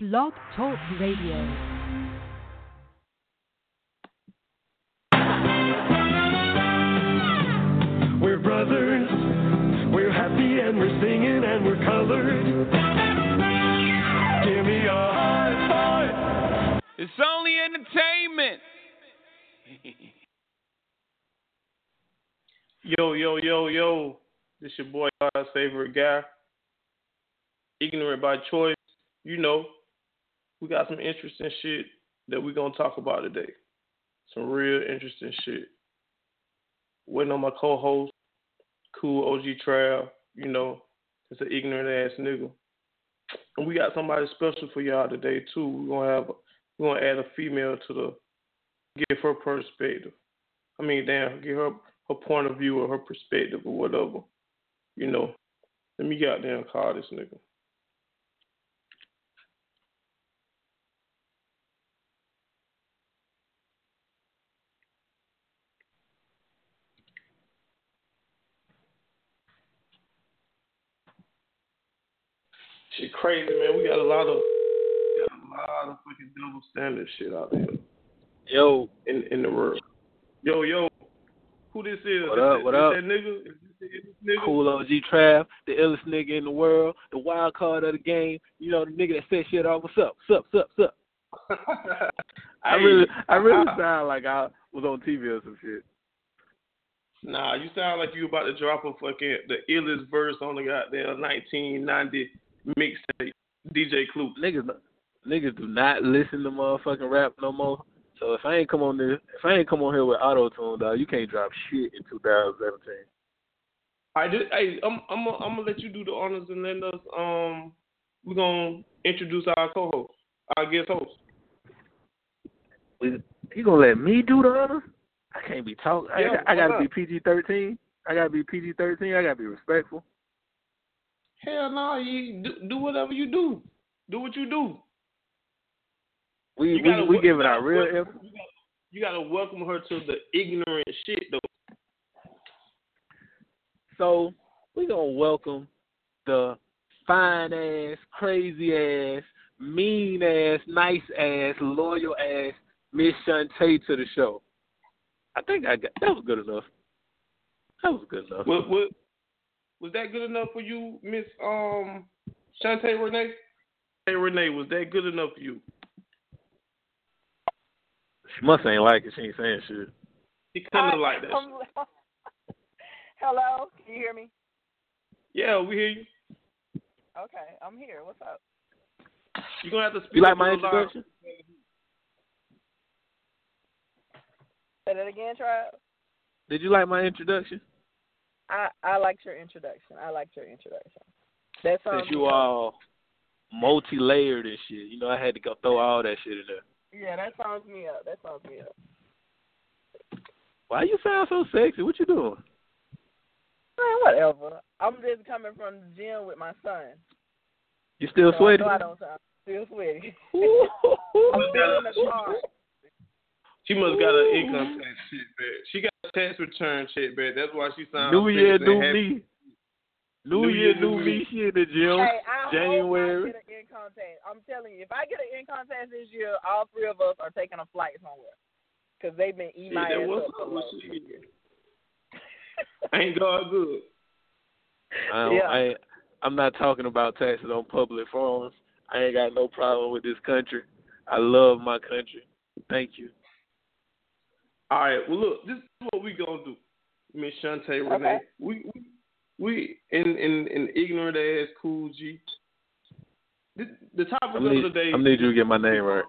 Blog Talk Radio. We're brothers. We're happy and we're singing and we're colored. Give me a high five. It's only entertainment. Yo, yo, yo, yo. This your boy, God's favorite guy. Ignorant by choice. You know, we got some interesting shit that we're to talk about today. Some real interesting shit. Waiting on my co host, Cool OG Trav. You know, it's an ignorant ass nigga. And we got somebody special for y'all today, too. We're to have, we're to add a female to the, give her perspective. I mean, damn, give her her point of view or her perspective or whatever. You know, let me goddamn call this nigga. Shit crazy, man. We got a lot of got a lot of fucking double standard shit out there Yo, in in the world. Yo, yo, who this is? What Is up, that- what is up? That nigga? Is this, is this nigga? cool OG Trav, the illest nigga in the world, the wild card of the game. You know the nigga that set shit off. What's up? What's up? What's up? What's up? I really, I really uh, sound like I was on TV or some shit. Nah, you sound like you about to drop a fucking the illest verse on the goddamn 1990 mixtape. DJ Clue. Niggas, niggas do not listen to motherfucking rap no more. So if I ain't come on this, if I ain't come on here with auto tune, dog, you can't drop shit in 2017. I just, hey, I'm, I'm, gonna- I'm gonna let you do the honors and let us, um, we're gonna introduce our co-host, our guest host. We, you gonna let me do the honors? I can't be talking. Yeah, I, I gotta be PG thirteen. I gotta be PG thirteen. I gotta be respectful. Hell no, you do, do whatever you do. Do what you do. We You gotta we, we wel- giving you real effort. You gotta, you gotta welcome her to the ignorant shit though. So we gonna welcome the fine ass, crazy ass, mean ass, nice ass, loyal ass Miss Shantae to the show. I think I got that was good enough. That was good enough. What, what, was that good enough for you, Miss um Shantae Renee? Hey Renee, was that good enough for you? She must ain't like it. She ain't saying shit. She kind of Hi, like that. um, Hello, can you hear me? Yeah, we hear you. Okay, I'm here. What's up? You gonna have to speak. You like my a little introduction? Say that again, Trav. Did you like my introduction? I I liked your introduction. I liked your introduction. That sounds. Since you all multi layered and shit, you know I had to go throw all that shit in there. Yeah, that sounds me up. That sounds me up. Why you sound so sexy? What you doing? Man, whatever. I'm just coming from the gym with my son. You still so sweaty? I, I don't sound still sweaty. I'm still in the car. She must got an income tax shit back. She got a tax return check back. That's why she sounds. New year, new happy. me. New, year, new me. She in the gym. Hey, I January. hope I get an income tax. I'm telling you, if I get an income tax this year, all three of us are taking a flight somewhere. Because they've been eating my Yeah, ass what's up. up with months. shit? Ain't God good? I don't, yeah. I, I'm not talking about taxes on public forums. I ain't got no problem with this country. I love my country. Thank you. All right. Well, look, this is what we gonna do, Miss Shantae Renee. Okay. We we we in in in ignorant ass cool G. The, the topic I'm of need, the day. I'm need you to get my name right.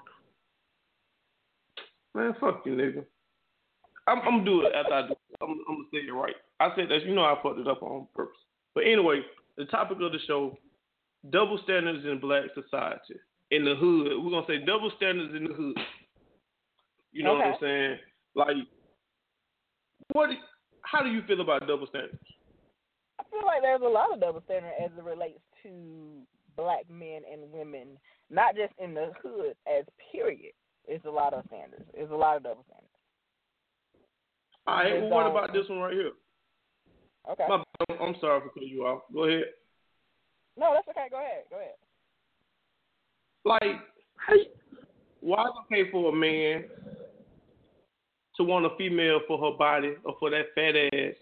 Man, fuck you, nigga. I'm, I'm gonna do it after I do. It. I'm, I'm gonna say it right. I said that. You know, I fucked it up on purpose. But anyway, the topic of the show: double standards in black society. In the hood, we're gonna say double standards in the hood. You know what I'm saying? Like, what? How do you feel about double standards? I feel like there's a lot of double standard as it relates to black men and women, not just in the hood as period. It's a lot of standards. It's a lot of double standards. All right. Well, what um, about this one right here? Okay. My, I'm, I'm sorry for cutting you off. Go ahead. No, that's okay. Go ahead. Go ahead. Like, hey why is it okay for a man to want a female for her body or for that fat ass,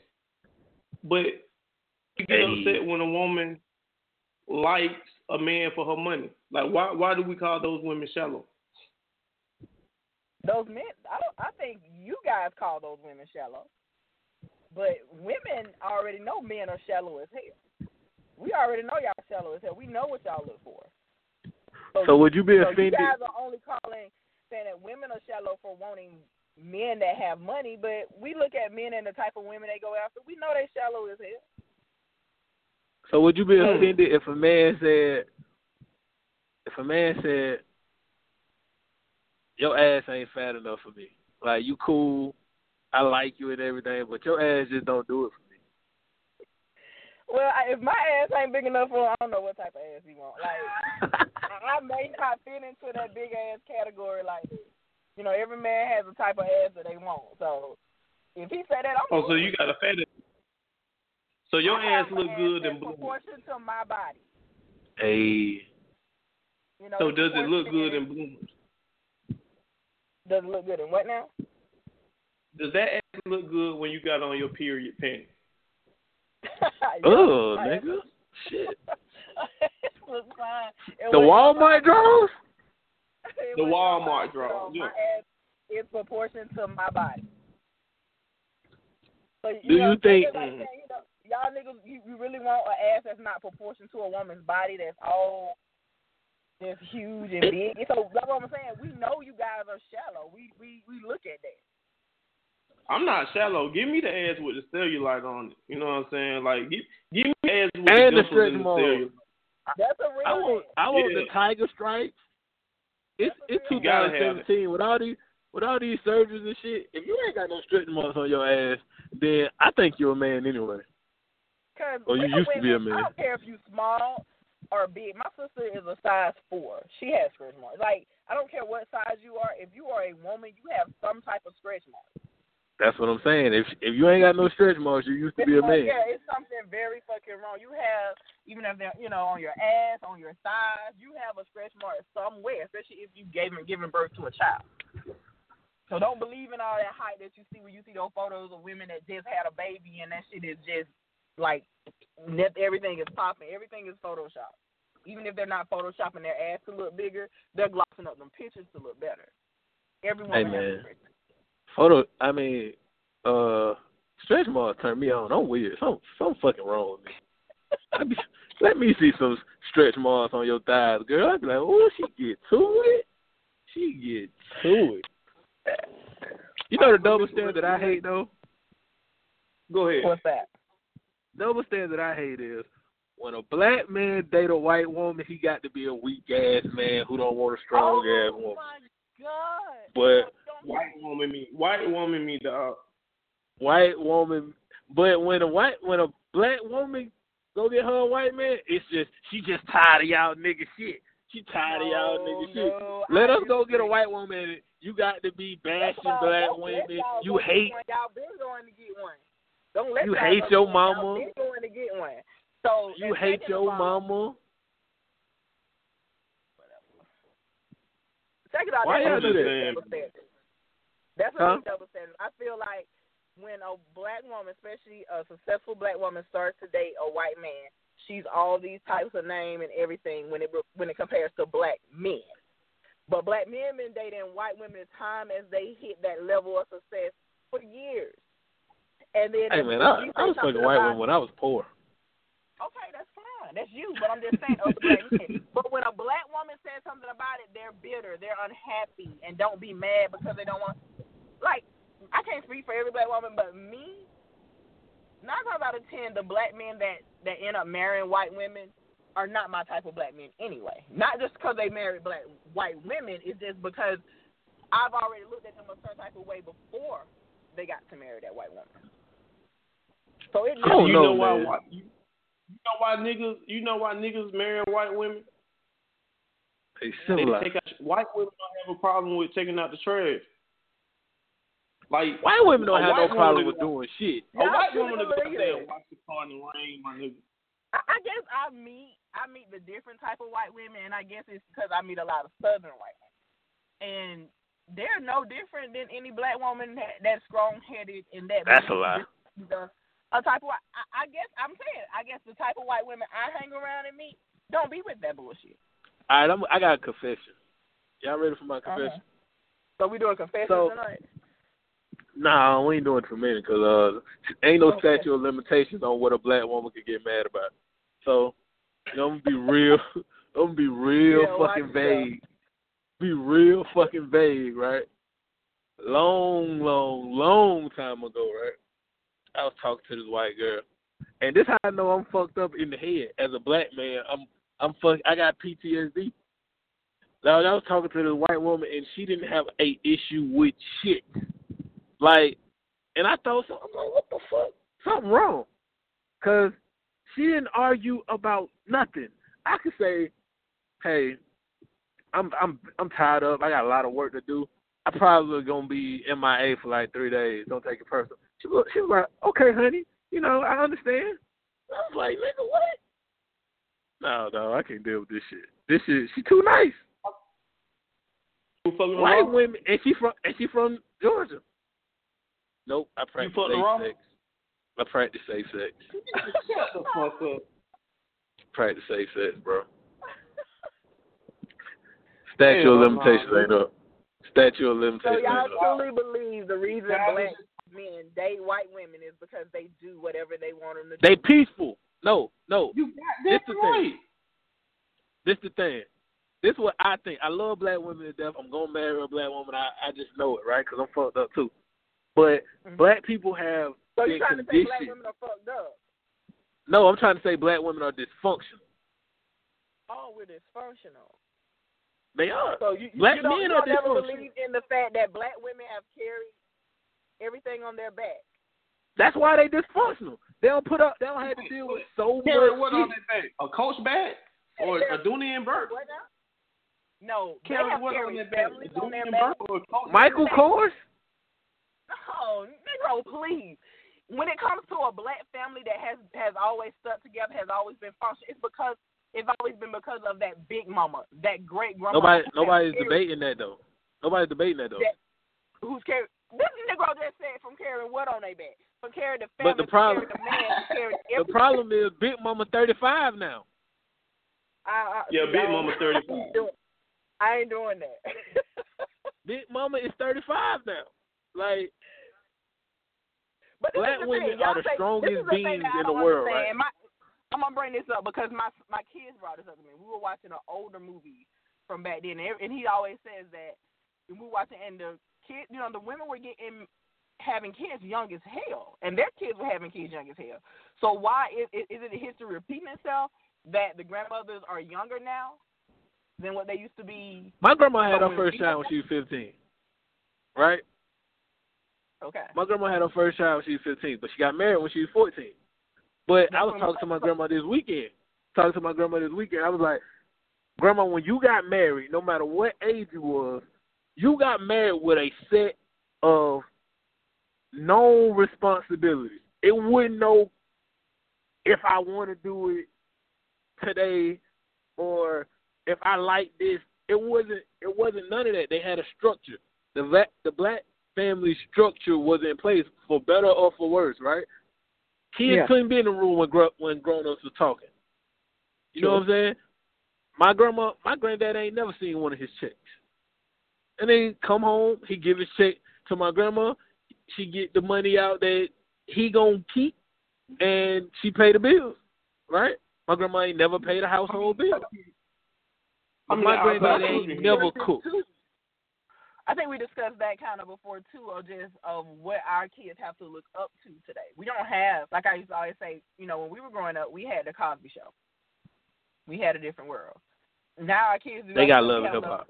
but you get Hey. upset when a woman likes a man for her money? Like, why why do we call those women shallow? Those men, I don't. I think you guys call those women shallow, but women already know men are shallow as hell. We already know y'all shallow as hell. We know what y'all look for. So would you be so offended? You guys are only calling saying that women are shallow for wanting men that have money, but we look at men and the type of women they go after. We know they shallow as hell. So would you be Hmm. offended if a man said, if a man said, your ass ain't fat enough for me. Like you cool, I like you and everything, but your ass just don't do it for me. Well, I, if my ass ain't big enough for him, I don't know what type of ass he want. Like, I, I may not fit into that big ass category. Like, you know, every man has a type of ass that they want. So, if he said that, I'm. Oh, so you got a fat ass. So your I ass look an good that's and blue. proportion to my body. hey, You know. So does it look good proportionate. in bloomers? Does it look good in what now? Does that ass look good when you got on your period pants? oh Yeah, nigga, shit. it looks fine. It The was- Walmart drawers? It The Walmart fine. drawers, So yeah. My ass is proportion to my body. So, Do you know, think- niggas like saying, mm-hmm. you know, y'all niggas, you, you really want an ass that's not proportioned to a woman's body that's all that's huge and big. So that's what I'm saying. We know you guys are shallow. We we we look at that. I'm not shallow. Give me the ass with the cellulite on it. You know what I'm saying? Like, give, give me the ass with And the the and the marks. cellulite. That's a real I want. I want Yeah. the tiger stripes. It's it's You gotta 2017 with all these with all these surgeries and shit. If you ain't got no stretch marks on your ass, then I think you're a man anyway. Cause Or you real used to be a man. I don't care if you small or big. My sister is a size four. She has stretch marks. Like I don't care what size you are. If you are a woman, you have some type of stretch marks. That's what I'm saying. If if you ain't got no stretch marks, you used to be a man. Yeah, it's something very fucking wrong. You have even if they're you know on your ass, on your thighs, you have a stretch mark somewhere, especially if you gave given birth to a child. So don't believe in all that hype that you see when you see those photos of women that just had a baby and that shit is just like everything is popping. Everything is Photoshop. Even if they're not photoshopping their ass to look bigger, they're glossing up them pictures to look better. Everyone Hey, has man. a stretch. Photo. I mean, uh, stretch marks turn me on. I'm weird. Some some fucking wrong with me. I be, let me see some stretch marks on your thighs, girl. I'd be like, oh, she get to it. She get to it. You know the double standard that I hate though. Go ahead. What's that? Double standard that I hate is when a black man date a white woman, he got to be a weak ass man who don't want a strong ass woman. oh woman. my god! But White woman me. White woman me, dog. Uh, white woman. But when a white when a black woman go get her a white man, it's just she just tired of y'all nigga shit. She tired of y'all nigga shit. no, Let I us go get a white woman. You got to be bashing black don't women. y'all You hate. Y'all been going to get one. Don't let You hate your mama. Y'all been going to get one. So You hate your all- mama. Second of all, Why y'all do that? That's a Huh? double standard. I feel like when a black woman, especially a successful black woman, starts to date a white man, she's all these types of name and everything when it when it compares to black men. But black men been dating white women as time as they hit that level of success for years. And then Hey man, I, I was fucking white woman when I was poor. Okay, that's fine. That's you. But I'm just saying, men. But when a black woman says something about it, they're bitter, they're unhappy, and don't be mad because they don't want. Like, I can't speak for every black woman, but me, nine times out of ten, the black men that that end up marrying white women are not my type of black men anyway. Not just because they married black white women, it's just because I've already looked at them a certain type of way before they got to marry that white woman. So it I you know, know why, why you, you know why niggas you know why niggas marry white women? They They take out, white women don't have a problem with taking out the trash. Like White women don't have no problem woman with doing shit. A white Y'all woman will shouldn't go believe there and watch the car in the rain, my nigga. I, I guess I meet I meet the different type of white women, and I guess it's because I meet a lot of Southern white women, and they're no different than any black woman that, that's strong headed and that. That's a lie. The, a type of I, I guess I'm saying I guess the type of white women I hang around and meet don't be with that bullshit. All right, I'm, I got a confession. Y'all ready for my confession? Uh-huh. So we doing confessions So- tonight? Nah, we ain't doing for minute because uh, ain't no Okay. statute of limitations on what a black woman could get mad about. So, you know, I'm gonna be real. I'm gonna be real Yeah, fucking vague. Be real fucking vague, right? Long, long, long time ago, right? I was talking to this white girl, and this how I know I'm fucked up in the head as a black man. I'm, I'm fuck. I got PTSD. Now, I was talking to this white woman, and she didn't have a issue with shit. Like, and I thought, so I'm like, what the fuck? Something wrong. Because she didn't argue about nothing. I could say, hey, I'm I'm I'm tired up. I got a lot of work to do. I probably gonna be MIA for like three days. Don't take it personal. She was, she was like, okay, honey, you know, I understand. I was like, nigga, what? No, no, I can't deal with this shit. This shit, she too nice. White women, and she from and she from Georgia. Nope, I practice fucking safe wrong? sex. I practice safe sex. Shut the fuck up. Practice safe sex, bro. Statute Hell of limitations bro. ain't up. Statute of limitations. So limitations y'all truly believe the reason black men date white women is because they do whatever they want them to do? They peaceful. No, no. You got This that the right. thing. This the thing. This what I think. I love black women to death. I'm gonna marry a black woman. I I just know it, right? Because I'm fucked up too. But Mhm. black people have So been you trying to say black conditioned. women are fucked up? No, I'm trying to say black women are dysfunctional. Oh, we're dysfunctional. They are. So you, you, Black you don't, men you are don't never believe in the fact that black women have carried everything on their back. That's why they dysfunctional. They don't put up. They don't have to deal with so Carry much what on their back? A coach bag or a Dooney and Bourke? What now? No, they Carry what on their back? A Dooney and. Bourke or a coach Michael bag? Kors. Oh, Negro, please. When it comes to a black family that has has always stuck together, has always been functional, it's because it's always been because of that big mama, that great grandma. Nobody. who has Nobody's carried- debating that though. Nobody's debating that though. That- Who's carried? This Negro just said from carrying what on their back? From carrying the family, But the problem- from carrying the man, from carrying The problem is Big Mama 35 now. I, I, Yeah, see, Big Mama 35. I ain't doing- I ain't doing that. Big Mama is 35 now. Like But Black is the women thing. Are the say- strongest the beings in the world, understand. My, I'm gonna bring this up because my my kids brought this up to me. We were watching an older movie from back then, and, and he always says that when we were watching, and the kids, you know, the women were getting having kids young as hell, and their kids were having kids young as hell. So why is is, is it a history repeating itself that the grandmothers are younger now than what they used to be? my grandma had her first child when she was 15. Right? Okay. My grandma had her first child when she was 15, but she got married when she was 14. But I was talking to my grandma this weekend. Talking to my grandma this weekend, I was like, Grandma, when you got married, no matter what age you was, you got married with a set of known responsibilities. It wouldn't know if I want to do it today or if I like this. It wasn't. It wasn't none of that. They had a structure. The black, the black family structure was in place for better or for worse, right? Kids Yeah. couldn't be in the room when gr- when grown ups were talking. You know what I'm saying? My grandma, my granddad ain't never seen one of his checks. And then come home, he give his check to my grandma. She get the money out that he gonna keep, and she pay the bills, right? My grandma ain't never paid a household bill. I mean, my I- granddad ain't never cooked. I think we discussed that kind of before too, of just of what our kids have to look up to today. We don't have, like I used to always say, you know, when we were growing up, we had the Cosby Show. We had a different world. Now our kids do. They got love and hip hop.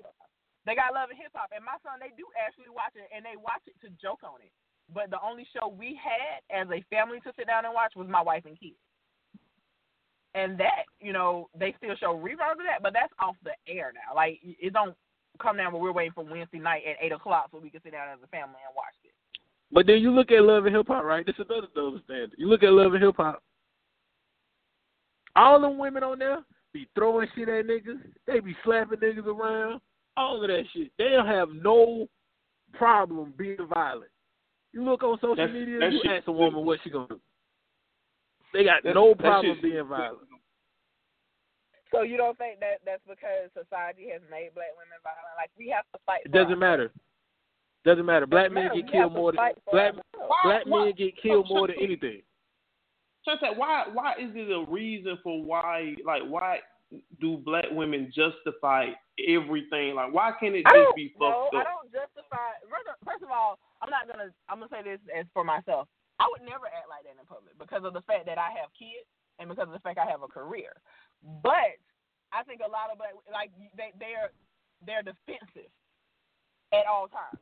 They got love and hip hop, and my son they do actually watch it, and they watch it to joke on it. But the only show we had as a family to sit down and watch was my wife and kids. And that, you know, they still show reruns of that, but that's off the air now. Like it don't come down, but we're waiting for Wednesday night at eight o'clock so we can sit down as a family and watch it. But then you look at love and hip hop, right? This is another double standard. You look at love and hip hop. All the women on there be throwing shit at niggas. They be slapping niggas around. All of that shit. They don't have no problem being violent. You look on social That's- media, that you shit- ask a woman what she gonna do. They got That's- no problem being violent. So you don't think that that's because society has made black women violent? Like we have to fight. It doesn't matter. Doesn't matter. Black men matter. get killed more than fight for black ourselves. black Why- men get killed why- more than anything. Shante, why why is it a reason for why like why do black women justify everything? Like why can't it I just don't, be no, fucked I up? don't justify. first- First of all, I'm not gonna. I'm gonna say this as for myself. I would never act like that in public because of the fact that I have kids and because of the fact I have a career. But I think a lot of black like they they're they're defensive at all times.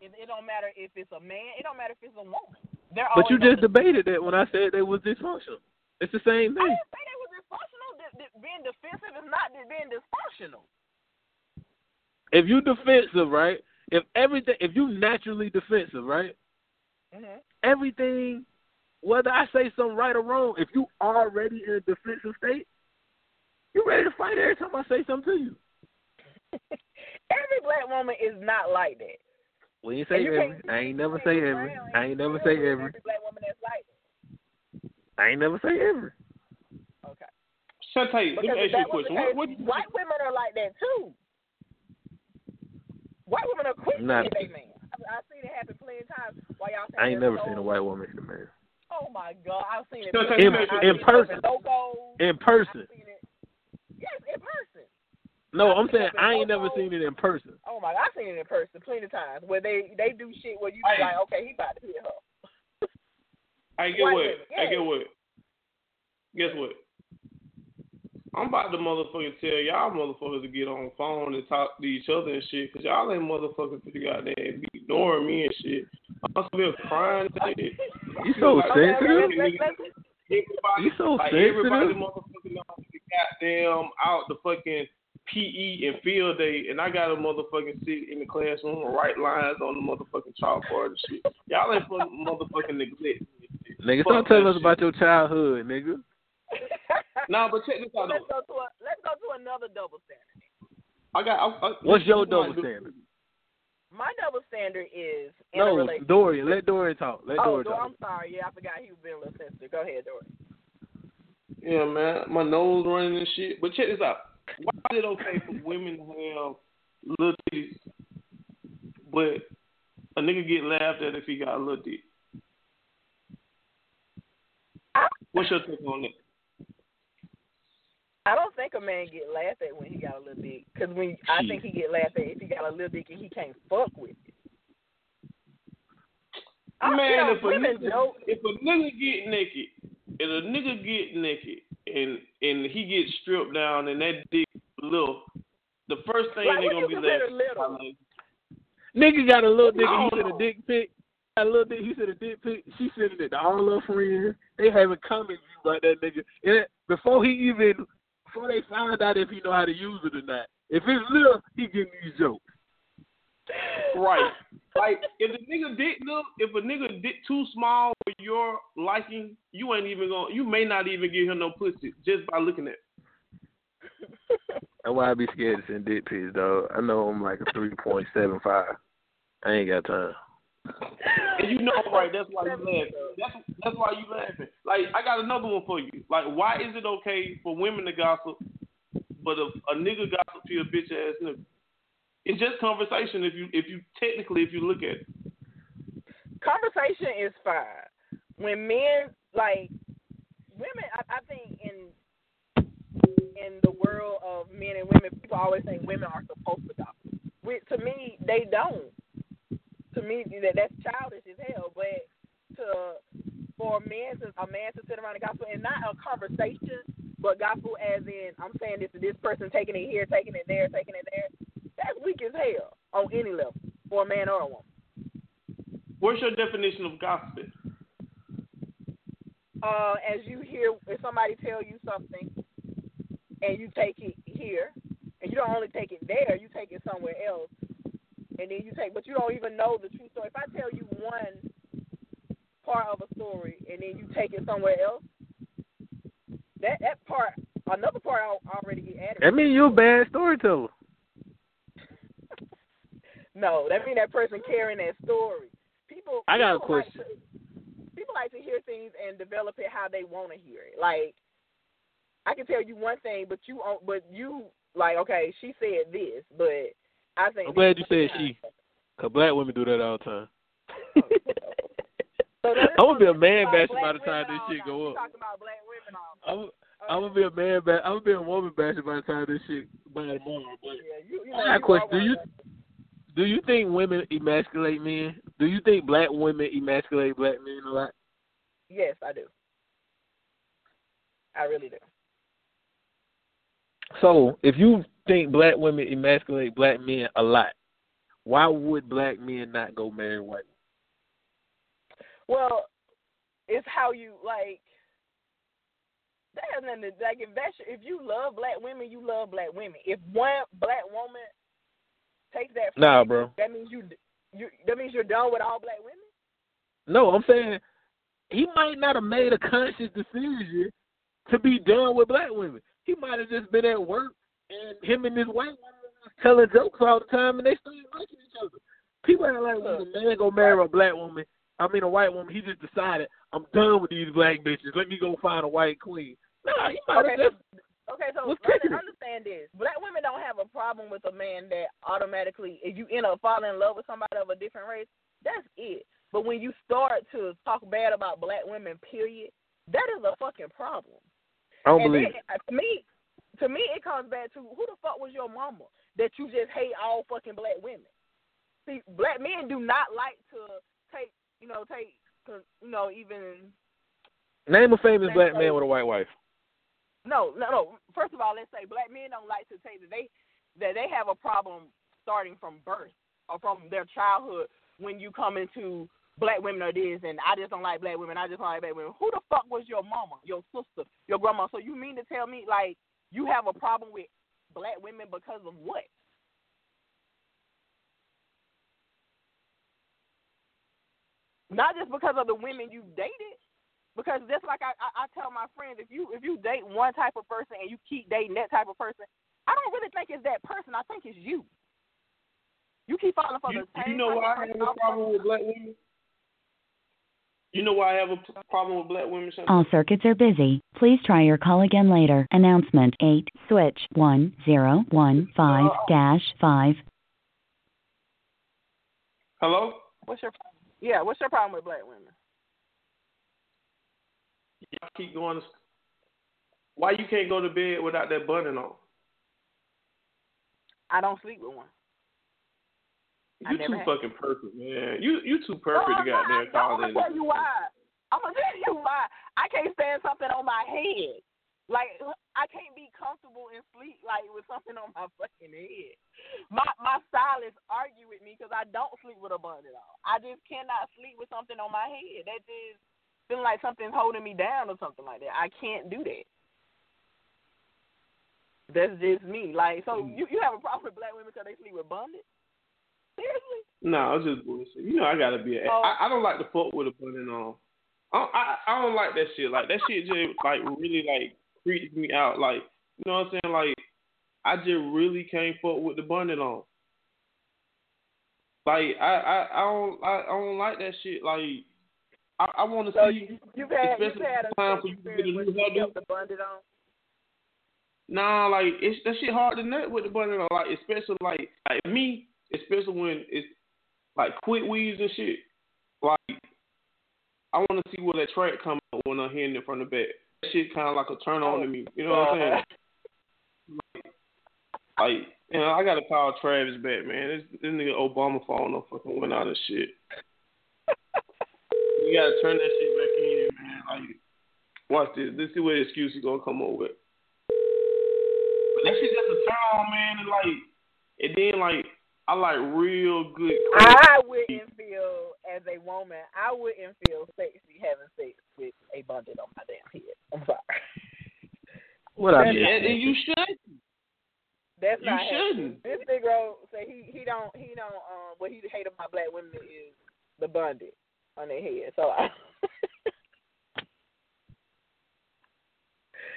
It, it don't matter if it's a man. It don't matter if it's a woman. They're But you just debated that when I said they was dysfunctional. It's the same thing. I didn't say they were dysfunctional. D- d- being defensive is not being dysfunctional. If you defensive, right? If everything, if you naturally defensive, right? Mm-hmm. Everything, whether I say something right or wrong, if you already in a defensive state, you ready to fight every time I say something to you. Every black woman is not like that. We ain't say you every. I ain't you never say every. I ain't never say every. Every black woman that's like that. I ain't never say every. Okay. Shante, let me ask you a that was the question. case, What, what white women are like that too. White women are quick to Not- hit their man. I- I've seen it happen plenty of times. While y'all I ain't never they're seen a white woman hit a man. Oh my god, I've seen it. No, plenty in- of in I've seen person. In person. Seen it. Yes, in person. No, I've I'm saying I ain't never seen it in person. Oh my, god, I've seen it in person plenty of times where they they do shit where you be like, okay, he about to hit her. I get White what? I get what? Guess what? I'm about to motherfucking tell y'all motherfuckers to get on the phone and talk to each other and shit, cause y'all ain't motherfucking pretty goddamn be ignoring me and shit. I'm still crying shit. You so Like, Okay, okay, sensitive. let's, let's, let's, You so like everybody sensitive. Motherfucking know goddamn out the fucking PE and field day, and I got a motherfucking sit in the classroom and write lines on the motherfucking chalkboard and shit. Y'all ain't fucking motherfucking neglect. Nigga, Fuck stop telling that us shit. about your childhood, nigga. Nah, but check this out let's though. go to a let's go to another double standard. I got. I, I, What's your this is my double standard? My double standard is in No, relationship. Dorian. Let Dorian talk. Let oh, Dorian Dor- talk. I'm sorry. Yeah, I forgot he was being a little sensitive. Go ahead, Dory. Yeah, man, my nose running and shit. But check this out. Why is it okay for women to have little titties, but a nigga get laughed at if he got a little dick? What's your take on that? I don't think a man get laughed at when he got a little dick. Cause when I think he get laughed at if he got a little dick and he can't fuck with it. I Man, if a nigga, if a nigga get naked, and a nigga get naked, and and he gets stripped down, and that dick little, the first thing Like, they gonna be consider laughing. little? Nigga got a little dick. No. He sent a dick pic. Got a little dick. He sent a dick pic. She sent it to all her friends. They having comment view about that nigga. And before he even, before they find out if he know how to use it or not. If it's little, he getting these jokes. Right. Like if the nigga dick look, if a nigga dick too small for your liking, you ain't even gonna. You may not even give him no pussy just by looking at. it. That's why I be scared to send dick pics, though. I know I'm like a three point seven five. I ain't got time. And you know, right? That's why you laughing. That's that's why you laughing. Like I got another one for you. Like, why is it okay for women to gossip, but a, a nigga gossip to a bitch ass nigga? It's just conversation. If you if you technically if you look at it. Conversation is fine. When men like women, I, I think in in the world of men and women, people always think women are supposed to gossip. Which, to me, they don't. To me, that that's childish as hell. But to for a man to a man to sit around and gossip and not a conversation, but gospel as in I'm saying this to this person, taking it here, taking it there, taking it there. That's weak as hell on any level for a man or a woman. What's your definition of gossiping? uh, as you hear if somebody tell you something and you take it here and you don't only take it there, you take it somewhere else. And then you take but you don't even know the true story. If I tell you one part of a story and then you take it somewhere else, that that part, another part, I already get added. That mean you're a bad storyteller. No, that mean that person carrying that story. People. I got a people like question. to- people like to hear things and develop it how they want to hear it. Like, I can tell you one thing, but you, but you like, okay, she said this, but I think. I'm glad you said she. Cause black women do that all the time. So I'm gonna be a man basher by the time this shit go up. Talking about black women all. I'm, I'm gonna be a man ba- I'm gonna be a woman basher by the time this shit by tomorrow. But Yeah, you, you I know, got a question. Do you. Do you think women emasculate men? Do you think black women emasculate black men a lot? Yes, I do. I really do. So if you think black women emasculate black men a lot, why would black men not go marry white? Well, it's how you like. That has nothing to like. If that's if you love black women, you love black women. If one black woman takes that, from Nah, bro. That means you. You. That means you're done with all black women. No, I'm saying he might not have made a conscious decision to be done with black women. He might have just been at work and him and this white woman was telling jokes all the time and they started liking each other. People act like when a man go marry a black woman, I mean a white woman, he just decided, I'm done with these black bitches. Let me go find a white queen. Nah, he might Okay, have just Okay, so understand this. Black women don't have a problem with a man that automatically, if you end up falling in love with somebody of a different race, that's it. But when you start to talk bad about black women, period, that is a fucking problem. I don't and believe then, uh, to me, to me, it comes back to who the fuck was your mama that you just hate all fucking black women. See, black men do not like to take, you know, take, you know, even Name a famous black man with a white wife. No, no, no. First of all, let's say black men don't like to say that they that they have a problem starting from birth or from their childhood when you come into black women or this and I just don't like black women, I just don't like black women. Who the fuck was your mama, your sister, your grandma? So you mean to tell me like you have a problem with black women because of what? Not just because of the women you've dated. Because just like I, I, I tell my friends, if you if you date one type of person and you keep dating that type of person, I don't really think it's that person. I think it's you. You keep falling for You, the same. you know type why I have a problem with black women? You know why I have a problem with black women? Shanti? All circuits are busy. Please try your call again later. Announcement 8 switch 1015 dash 5. Hello? What's your problem? yeah? What's your problem with black women? Y'all keep going. To, why you can't go to bed without that button on? I don't sleep with one. You too have. fucking perfect, man. You you too perfect no, to goddamn call I'm gonna tell you why. I'm gonna tell you why. I can't stand something on my head. Like I can't be comfortable in sleep like with something on my fucking head. My my stylist argue with me because I don't sleep with a bun at all. I just cannot sleep with something on my head. That just feeling like something's holding me down or something like that. I can't do that. That's just me. Like so, mm. you you have a problem with black women because they sleep with bondage? Seriously? No, it's just bullshit. You know I gotta be. A, Oh. I, I don't like to fuck with a button on. Um, I, don't- I I don't like that shit. Like that shit just like really like freaks me out. Like you know what I'm saying? Like I just really can't fuck with the button on. Like I I I don't I, I don't like that shit. Like I I want to So see. you, you've had you've had a time for you to get a new where hairdo. the bundle on. Nah, like it's that shit hard to nut with the button on. Like especially like like me, especially when it's like quick weaves and shit. Like I want to see where that track come out when I'm hitting it from the back. That shit kind of like a turn on to me. You know what I'm saying? Like, you know, I gotta call Travis back, man. This, this nigga Obama phone no fucking went out of shit. You gotta turn that shit back in, man. Like, watch this. Let's see what excuse he gonna come up with. But that shit just a turn on, man. And like, and then like, I like real good. I wouldn't feel as a woman. I wouldn't feel sexy having sex with a bundle on my damn head. I'm sorry. What I That's mean? and, and you should. That's You not happening. shouldn't. This big bro say he he don't he don't um what he hate about black women is the bondage on their head. So I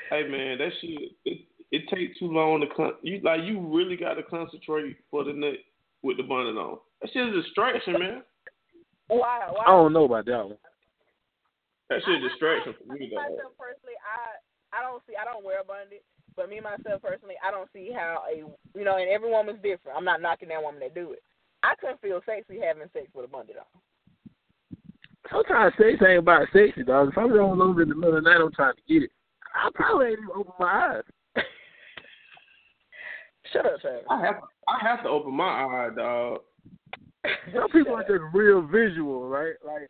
Hey man, that shit it, it takes too long to con- you like you really got to concentrate for the nut with the bonnet on. That shit is a distraction, man. Why? Why? I don't know about that one. That shit is a distraction for I, me me though. myself personally, I I don't see. I don't wear a bonnet, but me myself personally, I don't see how a you know, and every woman's different. I'm not knocking that woman that do it. I couldn't feel sexy having sex with a bonnet on. Sometimes say something about sexy, dog. If I'm rolling over in the middle of the night, I'm trying to get it. I probably ain't even open my eyes. Shut up, Travis. I have I have to open my eye, dog. Some people are just real visual, right? Like,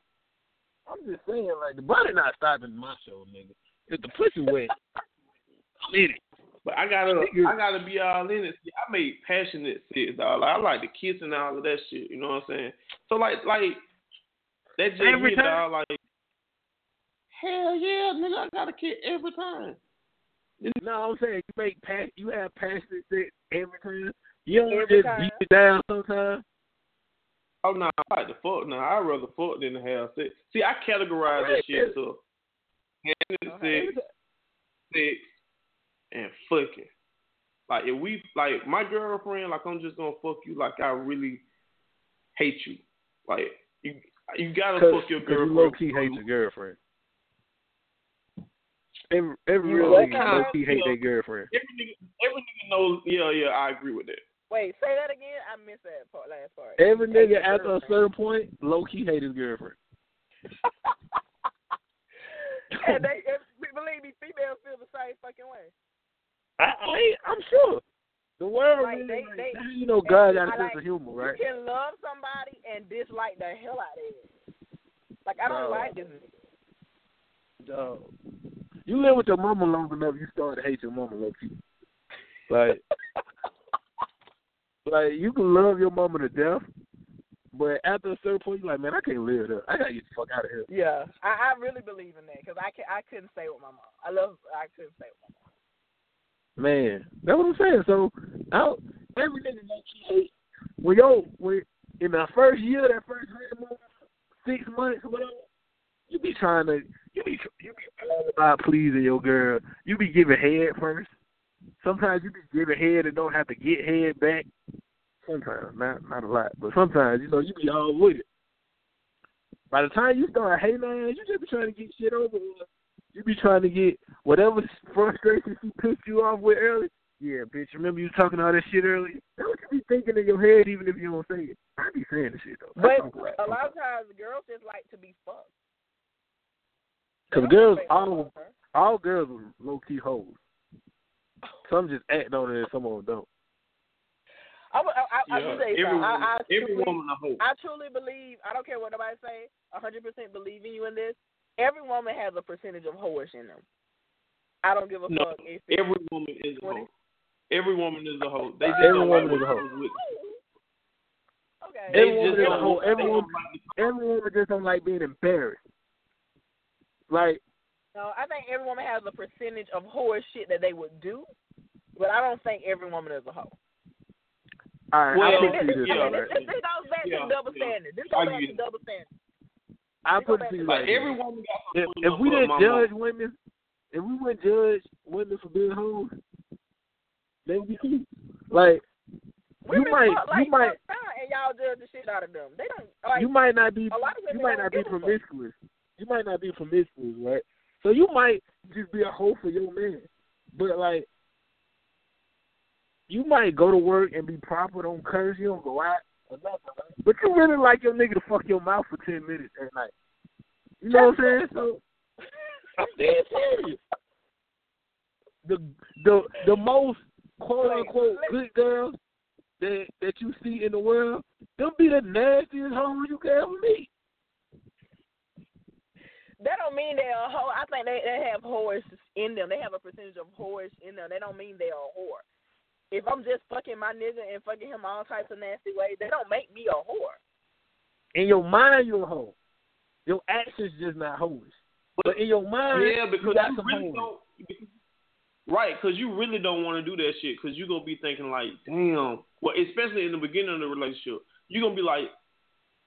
I'm just saying, like, the body not stopping my show, nigga. If the pussy wet, I'm in it. But I gotta I gotta be all in it. See, I made passionate sex, dog. Like, I like the kiss and all of that shit. You know what I'm saying? So like like that just Every me, time? dog. Like hell yeah, nigga, I got a kid every time. No, I'm saying you make pass, you have passionate sex every time. You don't Every just time. beat it down sometimes. Oh no, I like the fuck now. I'd rather fuck than to have sex. See, I categorize that shit to having sex, sex, and fucking. Like if we like my girlfriend, like I'm just gonna fuck you like I really hate you. Like you you gotta Cause, fuck your 'cause you girlfriend. low key hate your girlfriend. Every every You real what nigga low key hate their girlfriend. Every nigga, every nigga knows. Yeah, yeah, I agree with that. Wait, say that again. I missed that part, last part. Every Hate nigga your after a certain point, low key hate his girlfriend. and they, and believe me, females feel the same fucking way. I, I ain't- I'm sure. The world Like, really, they- like, they- you know God got a sense like- of humor, right? You can love somebody and dislike the hell out of it. Like I don't No. like this. Dog. You live with your mama long enough, you start to hate your mama low key. Like, like you can love your mama to death, but after a certain point, you're like, man, I can't live there. I gotta get the fuck out of here. Yeah, I, I really believe in that because I can I couldn't stay with my mom. I love I couldn't stay with my mom. Man, that's what I'm saying. So, I, every nigga low key hate when yo when in the first year, that first honeymoon, six months, whatever, you be trying to you be you be all about pleasing your girl. You be giving head first. Sometimes you be giving head and don't have to get head back. Sometimes, not not a lot, but sometimes you know you be all with it. By the time you start hating you just be trying to get shit over with. You be trying to get whatever frustration she pissed you off with early. Yeah, bitch, remember you talking all that shit earlier? That's what you be thinking in your head even if you don't say it. I be saying the shit though. I talk But a lot of times girls just like to be fucked. Because girls, all all girls are low key hoes. Some just act on it and some of them don't. I, would- I, I, I, Yeah, will tell every something. I, woman, I every truly, woman a hoe. I truly believe. I don't care what nobody say. A hundred percent believe in you in this. Every woman has a percentage of whorish in them. I don't give a No, fuck if Every woman is a hoe. Every woman is a hoe. They just Every don't woman like is a hoe. with- okay. They Every woman is a don't- hoe. Every woman, every woman just don't like being embarrassed. Like, No, I think every woman has a percentage of whorish shit that they would do, but I don't think every woman is a hoe. all right, Well, I I mean, put it this, to you this I way, mean, this, this, this goes back Yeah, to double yeah. standard. This I goes back to double standard. I put it to you Like like every woman got if, if we didn't judge mom. women, if we wouldn't judge women for being hoes, they would be. Like Women might- fuck, you might- and y'all judge the shit out of them. They don't like. you might not be a lot of you might don't be give a fuck. promiscuous. You might not be promiscuous, right? So you might just be a hoe for your man. But like you might go to work and be proper, don't curse, you don't go out or nothing, right? But you really like your nigga to fuck your mouth for ten minutes at night. You know what I'm saying? So I'm dead serious. The the the most quote unquote good girls that that you see in the world, them be the nastiest hoes you can ever meet. That don't mean they're a whore. I think they they have whores in them. They have a percentage of whores in them. They don't mean they're a whore. If I'm just fucking my nigga and fucking him all types of nasty ways, they don't make me a whore. In your mind, you're a hoe. Your actions just not hoes. But in your mind, Yeah, because you got you some really hoes. don't. Right, because you really don't want to do that shit. Because you're gonna be thinking like, damn. Well, especially in the beginning of the relationship, you're gonna be like,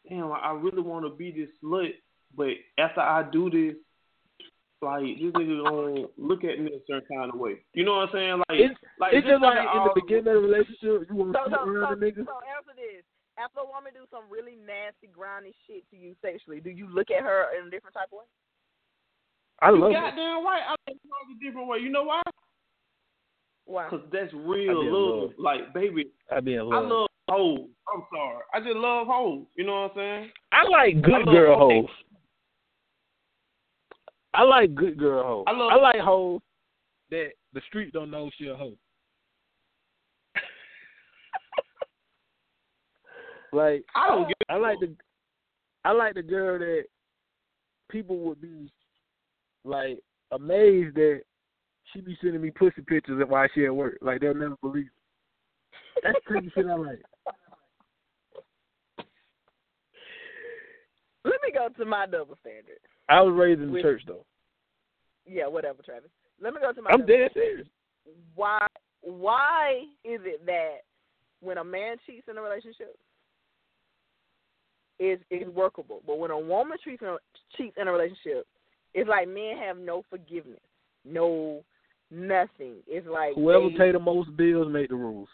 damn, I really want to be this slut, but after I do this, like this nigga gonna look at me a certain kind of way. You know what I'm saying? Like, It's, like it's just like in the beginning of the relationship, you want So, to so, sit around so, the nigga. so answer this. After a woman do some really nasty, grimy shit to you sexually, do you look at her in a different type of way? I You love it. goddamn right. I look at her a different way. You know why? Why? Cause that's real love. love. Like, baby, I be in I love. love hoes. I'm sorry. I just love hoes. You know what I'm saying? I like good love girl hoes. hoes. I like good girl hoes. I love- I like hoes that the street don't know she a hoe. like I don't get. I like the I like the girl that people would be like amazed that she be sending me pussy pictures of why she at work. Like they'll never believe. It. That's the type of shit I like. Let me go to my double standard. I was raised in the With- church though. Yeah, whatever, Travis. Let me go to my. I'm dead serious. Why? Why is it that when a man cheats in a relationship, is is workable, but when a woman cheats in a, cheats in a relationship, it's like men have no forgiveness, no nothing. It's like Whoever they- pay the most bills make the rules.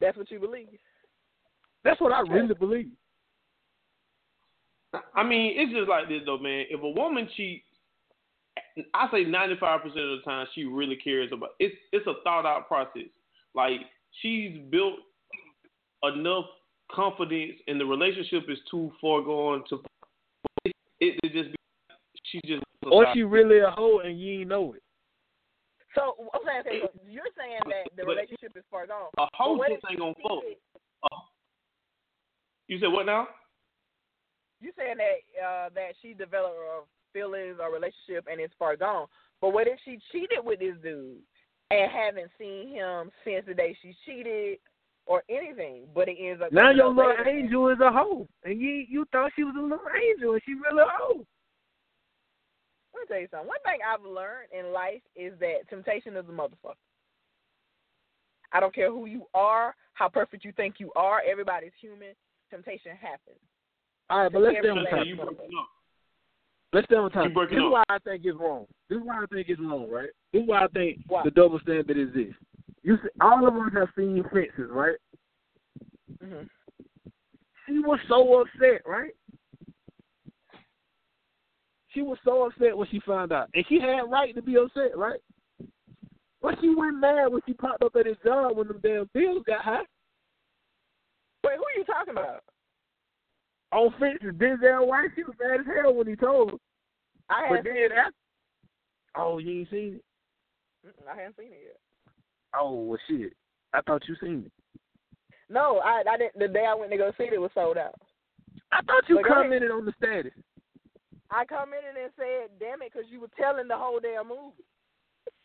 That's what you believe. That's what I really believe. I mean, it's just like this though, man. If a woman cheats, I say ninety five percent of the time she really cares about. It's it's a thought out process. Like she's built enough confidence, and the relationship is too far gone to. It, it, it just be, she just. Or she really a hoe and you ain't know it. So I'm saying, so you're saying that the But- relationship is far gone. a hoe But what just ain't gonna fuck. cheated? You said what now? You saying that uh, that she developed uh, feelings or relationship and it's far gone. But what if she cheated with this dude and haven't seen him since the day she cheated or anything? But it ends up Now your up little later. angel is a hoe, and you you thought she was a little angel, and she really a hoe. Let me tell you something. One thing I've learned in life is that temptation is a motherfucker. I don't care who you are, how perfect you think you are. Everybody's human. Temptation happens. All right, but let's on lady- topic. up. Let's stay on topic. You This is why I think it's wrong. This is why I think it's wrong, right? This is why I think Why? the double standard is this. You see, all of us have seen fences, right? hmm She was so upset, right? She was so upset when she found out, and she had right to be upset, right? But she went mad when she popped up at his job when them damn bills got high. Wait, who are you talking about? On fences, Denzel White, she was mad as hell when he told her. I But then seen it. after, oh, you ain't seen it? I haven't seen it yet. Oh, well, shit. I thought you seen it. No, I I didn't. The day I went to go see it, it was sold out. I thought you But commented on the status. I commented and said, "Damn it," because you were telling the whole damn movie.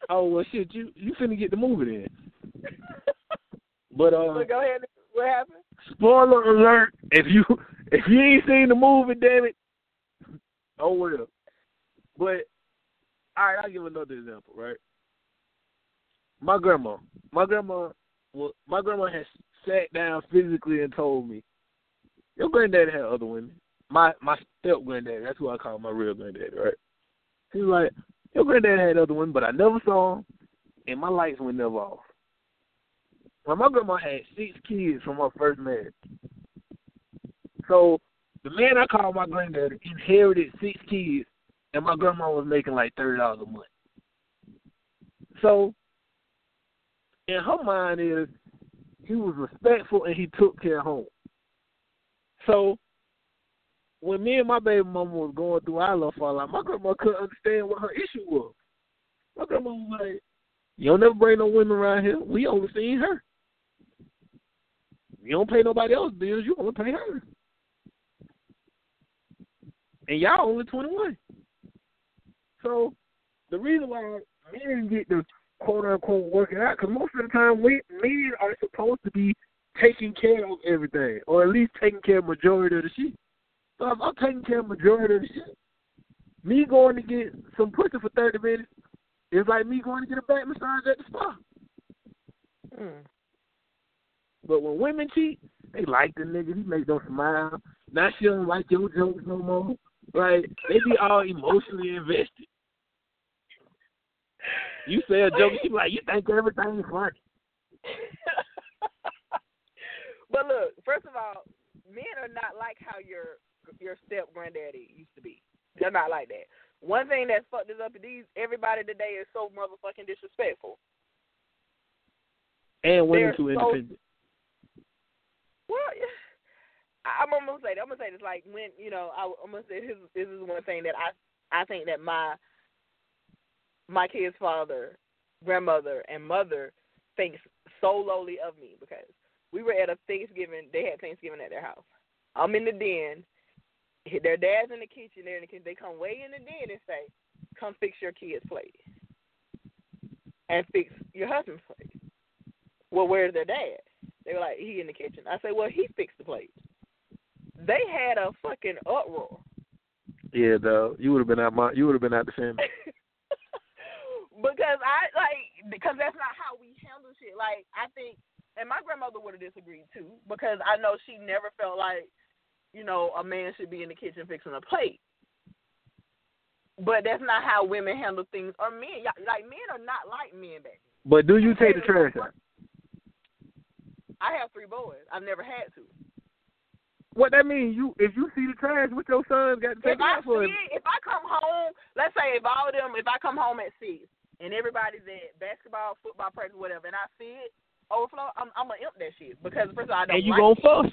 Oh well, shit, you you finna get the movie then. But uh, so go ahead. What happened? spoiler alert: if you if you ain't seen the movie, damn it, oh well. But all right, I'll give another example. Right, my grandma, my grandma, well, my grandma has sat down physically and told me, "Your granddaddy had other women." My my step granddaddy, that's who I call my real granddaddy, right? He's like, "Your granddaddy had other women, but I never saw him, and my lights were never off." Well, my grandma had six kids from her first marriage. So the man I call my granddaddy inherited six kids, and my grandma was making like thirty dollars a month. So in her mind is he was respectful and he took care of home. So when me and my baby mama was going through our love fallout, my grandma couldn't understand what her issue was. My grandma was like, You don't never bring no women around here. We only seen her. You don't pay nobody else bills, you only pay her. And y'all only twenty one. So the reason why men get the quote unquote working out, because most of the time we men are supposed to be taking care of everything, or at least taking care of majority of the shit. So if I'm taking care of majority of the shit, me going to get some pussy for thirty minutes is like me going to get a back massage at the spa. Mm. But when women cheat, they like the nigga. He make them smile. Now she don't like your jokes no more. Like they be all emotionally invested. You say a joke, she be like, you think everything's funny. but look, first of all, men are not like how your your step granddaddy used to be. They're not like that. One thing that's fucked us up is these everybody today is so motherfucking disrespectful. And women They're too so- independent. Well, I'm gonna say I'm gonna say this like when you know I, I'm gonna say this, this is one thing that I I think that my my kid's father, grandmother, and mother thinks so lowly of me because we were at a Thanksgiving. They had Thanksgiving at their house. I'm in the den. Their dad's in the kitchen. They're in the kitchen. They come way in the den and say, "Come fix your kid's plate and fix your husband's plate." Well, where's their dad? They were like, "He in the kitchen." I said, "Well, he fixed the plate." They had a fucking uproar. Yeah, though. You would have been out my you would have been out the family. because I like because that's not how we handle shit. Like I think, and my grandmother would have disagreed too because I know she never felt like you know a man should be in the kitchen fixing a plate. But that's not how women handle things or men. Like men are not like men back. But do you take the trash out? I have three boys. I've never had to. What that mean? You if you see the trash, what your sons got to take If I out for? see it, if I come home, let's say if all of them, if I come home at six and everybody's at basketball, football practice, whatever, and I see it overflow, I'm I'm gonna imp that shit because first of all, I don't And you like gonna fuss?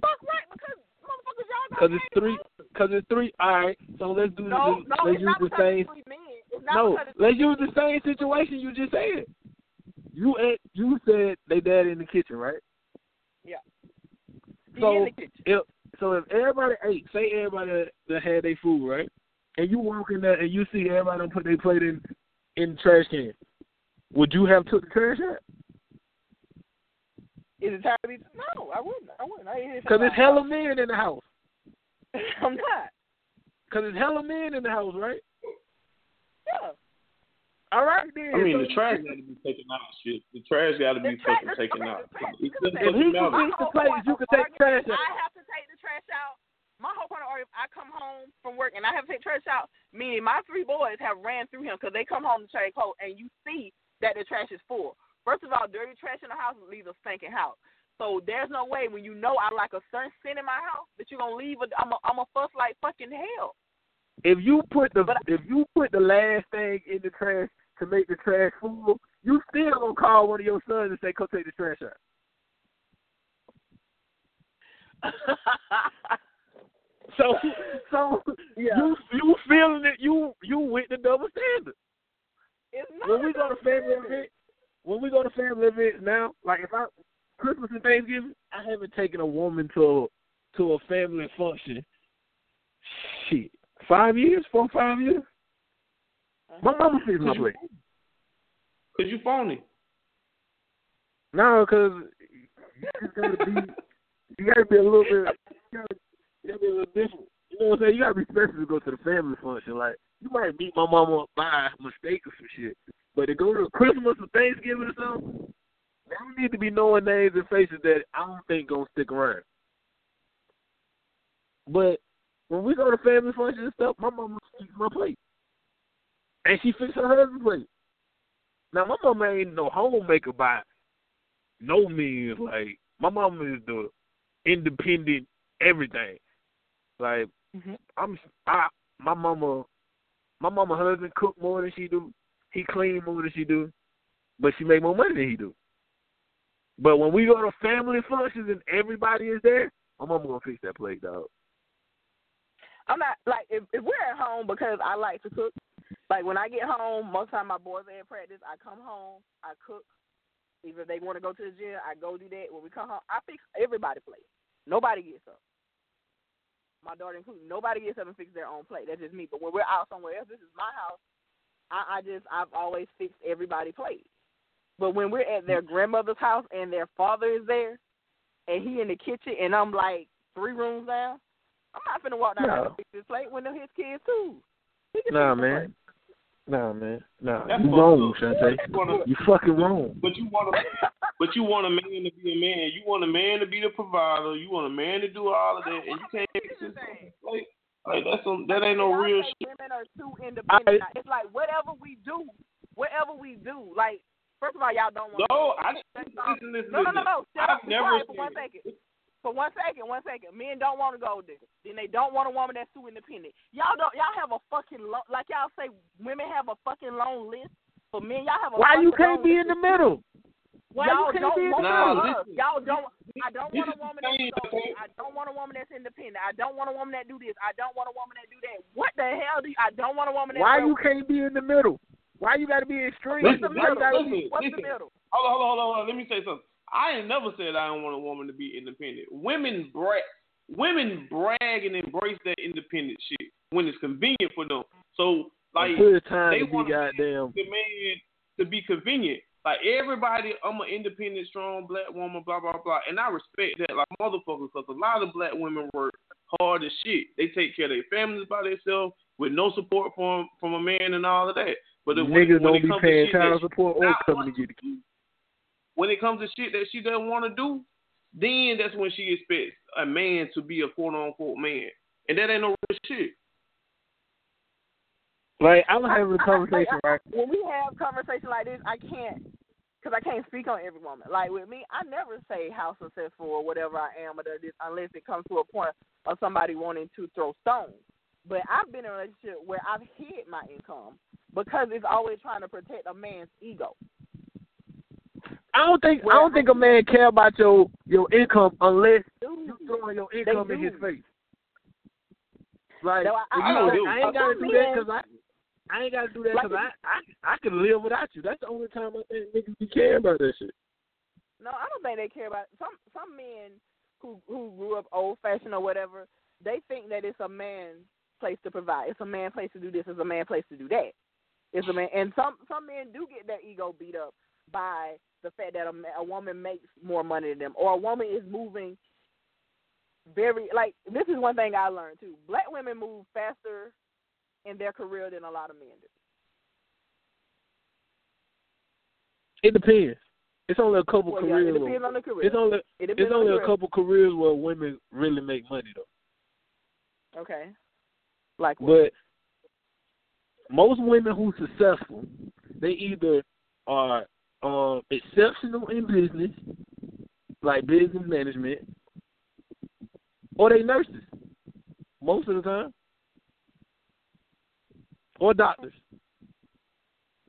Fuck right, because motherfuckers y'all Cause it's three. Cause it's three. All right. So let's do No, this. no, let's it's use not the same. it's three men. It's not No, let's use the same situation you just said. You ain't- you said they dad in the kitchen, right? Yeah. So in the kitchen. if so, if everybody ate, say everybody that, had their food, right? And you walk in there and you see everybody done put their plate in in the trash can, would you have took the trash out? Is it time to be? No, I wouldn't. I wouldn't. I ain't Cause it's hella men in the house. I'm not. Cause it's hella men in the house, right? Yeah. All right then. I mean, So the trash got to be taken out. Shit, the trash got to be The tra- fucking taken okay, out. the trash- It because If he matter. can fix the plates, you can take the trash out. I have to take the trash out. My whole point of argument, I come home from work and I have to take trash out, meaning my three boys have ran through him because they come home to trade clothes and you see that the trash is full. First of all, dirty trash in the house leaves a stinking house. So there's no way when you know I like a certain scent in my house that you're gonna leave a I'm a I'm a fuss like fucking hell. If you put the if you put the last thing in the trash to make the trash full, you still gonna call one of your sons and say, "Come take the trash out." So, so Yeah. you you feeling it? You you with the double standard. it's not When we go to family events, when we go to family events now, like if I Christmas and Thanksgiving, I haven't taken a woman to to a family function. Shit, five years, four or five years. Uh-huh. My mama fixed my plate. Cause you phony. No, because you just gotta be, you gotta be a little bit, you gotta, you gotta be a little different. You know what I'm saying? You gotta be special to go to the family function. Like you might meet my mama by mistake or some shit, but to go to Christmas or Thanksgiving or something, there don't need to be knowing names and faces that I don't think gonna stick around. But when we go to family functions and stuff, my mama fixes my plate, and she fixes her husband's plate. Now my mama ain't no homemaker by no means. Like my mama is the independent everything. Like Mhm. I'm, I my mama, my mama husband cook more than she do. He clean more than she do, but she make more money than he do. But when we go to family functions and everybody is there, my mama gonna fix that plate, dog. I'm not like if if we're at home because I like to cook. Like when I get home, most time my boys are in practice. I come home, I cook. Either they want to go to the gym, I go do that. When we come home, I fix everybody plate. Nobody gets up. My daughter included. Nobody gets up and fix their own plate. That's just me. But when we're out somewhere else, this is my house. I, I just I've always fixed everybody plate. But when we're at their grandmother's house and their father is there, and he in the kitchen, and I'm like three rooms down, I'm not finna walk down there and fix his plate when they're his kids too. He can Nah, man. plate. Nah, man. Nah, That's you wrong. Shante. You wanna- You fucking wrong. But you want a, but you want a man to be a man. You want a man to be the provider. You want a man to do all of that, and you can't Here's the just thing. like, like that's some, that ain't no Y'all real say shit. Women are too independent. I- it's like whatever we do, whatever we do. Like first of all, y'all don't want. No, I didn't. all. Listen, listen, No, no, no, no. Shut I've up. Never quiet for one said- second. For one second, one second. Men don't want to go there. Then they don't want a woman that's too independent. Y'all don't. Y'all have a fucking long, like y'all say, women have a fucking long list. For men, y'all have a. Why you can't be in the middle? Why y'all you can't don't be in the want Nah, middle? Y'all don't. I don't want a woman that's thing. I don't want a woman that's independent. I don't want a woman that do this. I don't want a woman that do that. What the hell do you? I don't want a woman that. Why you can't be in the middle? Why you got to be extreme? What's the Listen, you middle? gotta listen, be- What's listen. the middle? Hold on, hold on, hold on. Let me say something. I ain't never said I don't want a woman to be independent. Women brag, women brag and embrace that independent shit when it's convenient for them. So like time they want goddamn. the man to be convenient. Like everybody, I'm an independent, strong black woman, blah blah blah, and I respect that like motherfuckers, because a lot of black women work hard as shit. They take care of their families by themselves with no support from from a man and all of that. But when, Niggas when don't it be paying child support or coming to get the key. When it comes to shit that she doesn't want to do, then that's when she expects a man to be a quote unquote man, and that ain't no real shit. Like I'm having a conversation, I- right? When we have conversation like this, I can't, because I can't speak on every woman. Like with me, I never say how successful or whatever I am or this unless it comes to a point of somebody wanting to throw stones. But I've been in a relationship where I've hid my income because it's always trying to protect a man's ego. I don't think I don't think a man care about your your income unless you throwing your income in his face. Like No, I- I you do. I ain't gotta do that because I I ain't gotta do that Like because I, I I can live without you. That's the only time I think niggas be caring about that shit. No, I don't think they care about some some men who who grew up old fashioned or whatever. They think that it's a man's place to provide. It's a man's place to do this. It's a man's place to do that. It's a man, and some some men do get their ego beat up by the fact that a, a woman makes more money than them, or a woman is moving very like. This is one thing I learned too. Black women move faster in their career than a lot of men do. It depends. It's only a couple Well, yeah, careers. it depends on the career. it's only It depends it's only the a couple careers where women really make money though. Okay. Like what? But most women who successful, they either are um, exceptional in business, like business management, or they nurses. Most of the time, or doctors.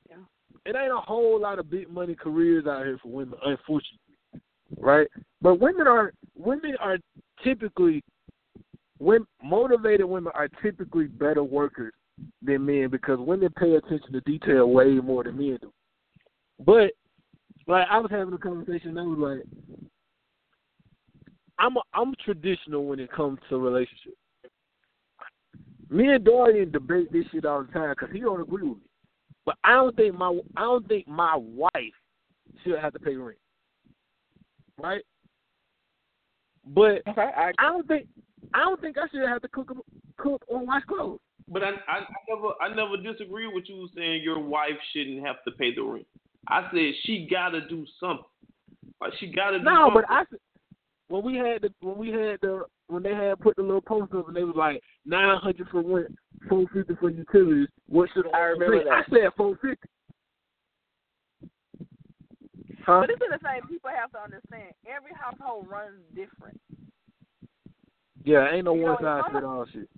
Yeah. It ain't a whole lot of big money careers out here for women, unfortunately, right? But women are women are typically when motivated women are typically better workers than men because women pay attention to detail way more than men do. But like I was having a conversation, and I was like, I'm a, I'm traditional when it comes to relationships. Me and Dorian debate this shit all the time because he don't agree with me. But I don't think my I don't think my wife should have to pay rent, right? But Okay, I I don't think I don't think I should have to cook cook or wash clothes. But I, I, I never I never disagree with you saying your wife shouldn't have to pay the rent. I said she gotta do something. Like she gotta do No, something. but I s- when we had the when we had the when they had put the little post up and they was like nine hundred for rent, four fifty for utilities. What should I remember I that. said four fifty. Huh? But it's in the same. People have to understand. Every household runs different. Yeah, ain't no You know, one size some- fit all shit.